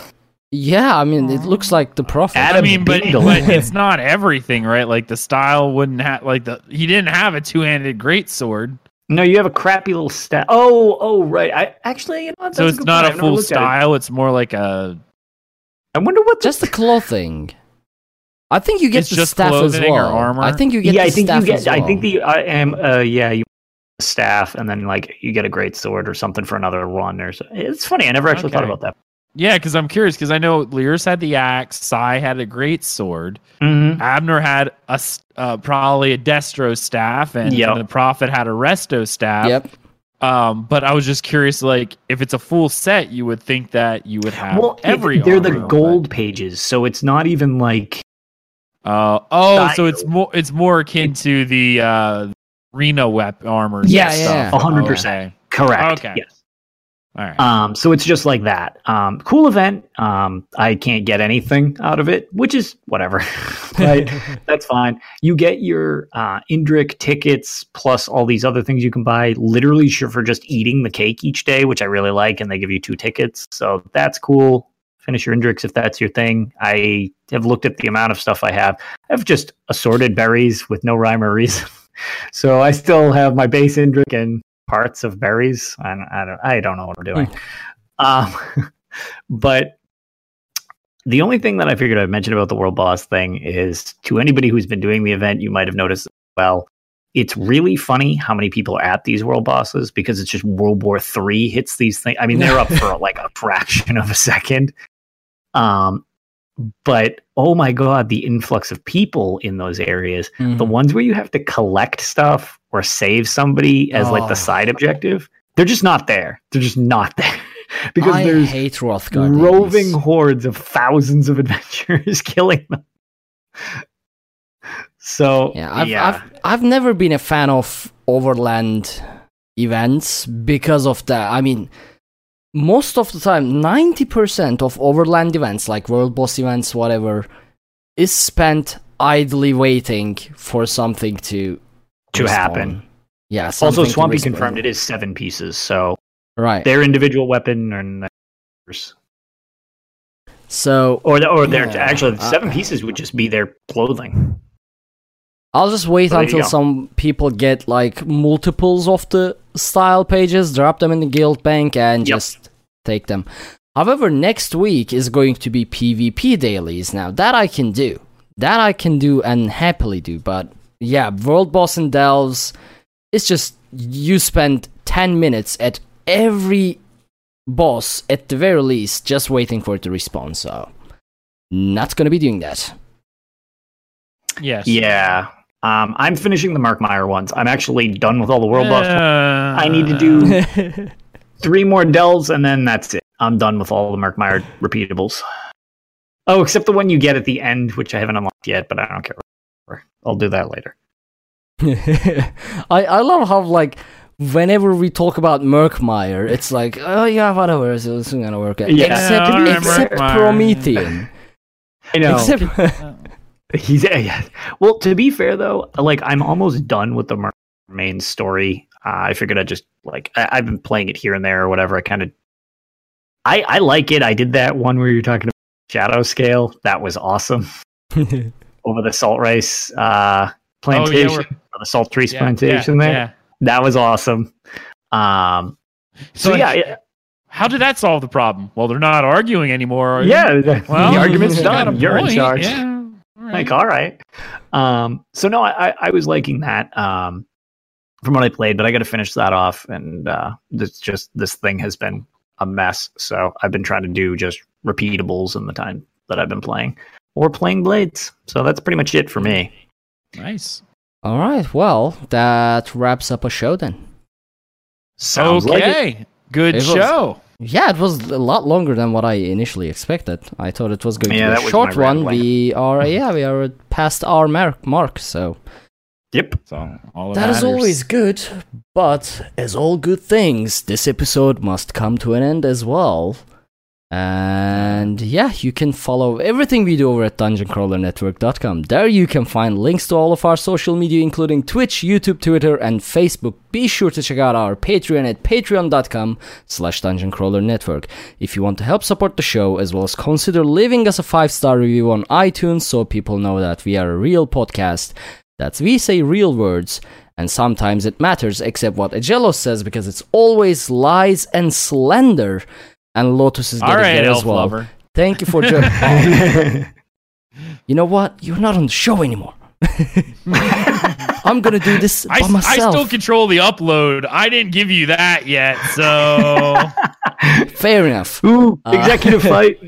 S1: yeah. I mean, it looks like the prophet.
S3: Adam
S2: I mean, but, but it's not everything, right? Like the style wouldn't have like the he didn't have a two handed great sword,
S3: No, you have a crappy little stat. Oh, oh, right. I actually, you know,
S2: so
S3: that's
S2: it's
S3: good
S2: not
S3: point.
S2: a
S3: I've never
S2: full
S3: looked at it.
S2: style. It's more like a
S3: I wonder what the
S1: just the clothing. I think you get
S2: It's
S1: the
S2: just
S1: staff as
S2: clothing or
S1: well.
S2: armor?
S1: I think you get
S3: yeah,
S1: the
S3: I think you get.
S1: as
S3: I think the I am. Uh, yeah, you staff, and then like you get a great sword or something for another run. Or so. it's funny. I never actually thought about that.
S2: yeah. Because I'm curious because I know Lyris had the axe, Sai had a great sword,
S3: Mm-hmm.
S2: Abner had a uh, probably a Destro staff, and,
S3: Yep.
S2: and the Prophet had a Resto staff.
S1: Yep.
S2: Um, but I was just curious, like if it's a full set, you would think that you would have
S3: Well,
S2: every.
S3: it, they're the
S2: armor,
S3: gold pages, so it's not even like
S2: Uh, oh, so it's more it's more akin to the uh, Reno wep armor.
S1: Yeah, yeah.
S3: a hundred percent correct.
S2: Okay.
S3: Yes.
S2: All right.
S3: Um, so it's just like that. Um, cool event. Um, I can't get anything out of it, which is whatever. right? That's fine. You get your uh, Indrik tickets plus all these other things you can buy literally sure for just eating the cake each day, which I really like. And they give you two tickets. So that's cool. Finish your Indriks if that's your thing. I have looked at the amount of stuff I have. I have just assorted berries with no rhyme or reason. so I still have my base Indrik and parts of berries. I don't, I don't, I don't know what I'm doing. um, but the only thing that I figured I'd mention about the world boss thing is to anybody who's been doing the event, you might have noticed as well. It's really funny how many people are at these world bosses because it's just World War Three hits these things. I mean, they're up for like a fraction of a second. Um, but oh my god, the influx of people in those areas
S1: Mhm.
S3: the ones where you have to collect stuff or save somebody as like
S1: Oh.
S3: the side objective, they're just not there. They're just not there because
S1: I
S3: there's
S1: hate
S3: roving hordes of thousands of adventurers killing them. So
S1: Yeah, I've,
S3: yeah,
S1: I've I've never been a fan of overland events because of that. I mean, most of the time, ninety percent of overland events, like world boss events, whatever, is spent idly waiting for something to
S3: To
S1: respawn.
S3: happen.
S1: Yeah.
S3: also Swampy confirmed it is seven pieces. So
S1: Right.
S3: their individual weapon and
S1: So
S3: or the, or their
S1: Yeah,
S3: actually
S1: uh,
S3: seven pieces would just be their clothing.
S1: I'll just wait
S3: you
S1: until some people get like multiples of the style pages, drop them in the guild bank, and
S3: Yep.
S1: just take them. However, next week is going to be PvP dailies. Now that I can do, that I can do and happily do. But yeah, world boss and delves, it's just you spend ten minutes at every boss at the very least, just waiting for it to respawn. So not gonna be doing that.
S2: yes.
S3: Yeah. Um, I'm finishing the Murkmire ones. I'm actually done with all the world boss.
S2: Uh,
S3: I need to do three more delves and then that's it. I'm done with all the Murkmire repeatables. Oh, except the one you get at the end, which I haven't unlocked yet, but I don't care. I'll do that later.
S1: I I love how like whenever we talk about Murkmire, it's like oh yeah whatever it's, it's gonna work out.
S3: Yeah.
S1: except
S2: Yeah, I
S1: except
S2: Murkmire.
S1: Promethean.
S3: I know.
S1: Except
S3: He's yeah. Well, to be fair though, like I'm almost done with the main story. Uh, I figured I'd just like I, I've been playing it here and there or whatever. I kind of I I like it. I did that one where you're talking about shadow scale. That was awesome over the salt rice uh, plantation
S2: we're-
S3: or the salt trees
S2: Yeah,
S3: plantation
S2: yeah,
S3: there.
S2: yeah.
S3: That was awesome. Um, so,
S2: So,
S3: yeah, yeah,
S2: How did that solve the problem? Well, they're not arguing anymore. are
S3: yeah. The,
S2: Well,
S3: the argument's
S2: you
S3: done. You're in charge.
S2: Yeah. All right.
S3: Like, all right. Um, so no, I, I, I was liking that. Um, from what I played, but I got to finish that off, and uh, this just this thing has been a mess. So I've been trying to do just repeatables in the time that I've been playing, or playing Blades. So that's pretty much it for me.
S2: Nice.
S1: All right. Well, that wraps up a show then.
S3: Sounds like
S2: okay. Good
S1: It was-
S2: show.
S1: Yeah, it was a lot longer than what I initially expected. I thought it was going
S3: Yeah,
S1: to be a short one.
S3: rambling.
S1: We are, yeah, we are past our mark, mark so
S3: Yep.
S2: So all
S1: that is
S2: matters.
S1: always good. But as all good things, this episode must come to an end as well. And yeah, you can follow everything we do over at dungeoncrawlernetwork.com. There you can find links to all of our social media, including Twitch, YouTube, Twitter, and Facebook. Be sure to check out our Patreon at patreon.com slash dungeoncrawlernetwork. If you want to help support the show, as well as consider leaving us a five-star review on iTunes so people know that we are a real podcast. That's we say real words, and sometimes it matters, except what Agello says, because it's always lies and slander. And Lotus is
S2: All
S1: getting
S2: right,
S1: there as well.
S2: lover.
S1: Thank you for joining. you know what? You're not on the show anymore. I'm gonna do this by
S2: I, I still control the upload. I didn't give you that yet, so
S1: Fair enough.
S3: Ooh,
S1: Uh,
S3: executive fight.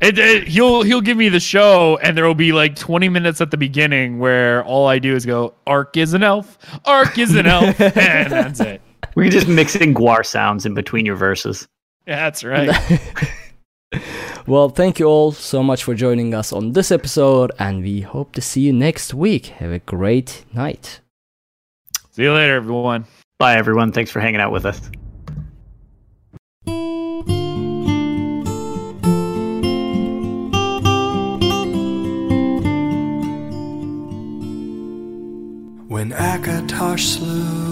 S2: it, it- he'll he'll give me the show, and there will be like 20 minutes at the beginning where all I do is go, "Arc is an elf, Arc is an elf," and that's it.
S3: We can just mix in guar sounds in between your verses.
S2: That's right.
S1: Well, thank you all so much for joining us on this episode, and we hope to see you next week. Have a great night.
S2: See you later, everyone.
S3: Bye, everyone. Thanks for hanging out with us.
S4: When Akatosh slew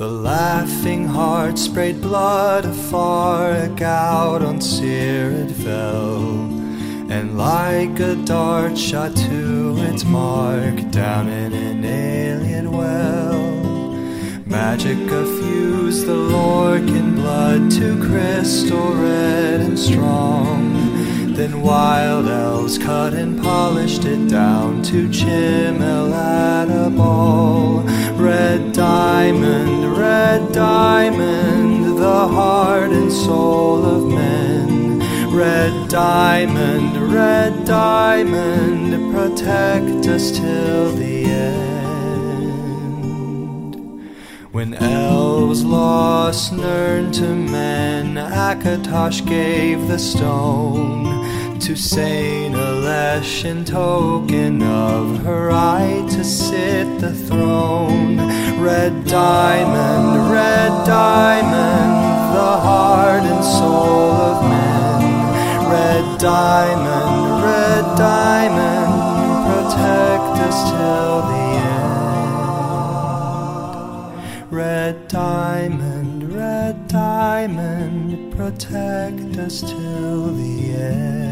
S4: The laughing heart sprayed blood afar, out on Seer it fell, and like a dart shot to its mark down in an alien well. Magicka fused the Lorkhan blood to crystal red and strong. Then wild elves cut and polished it down to chimel at a ball. Red diamond, red diamond, the heart and soul of men. Red diamond, red diamond, protect us till the end. When elves lost Nirn to men, Akatosh gave the stone to Saint Alessia in token of her right to sit the throne. Red diamond, red diamond, the heart and soul of men. Red diamond, red diamond, protect us till the end. Red diamond, red diamond, protect us till the end.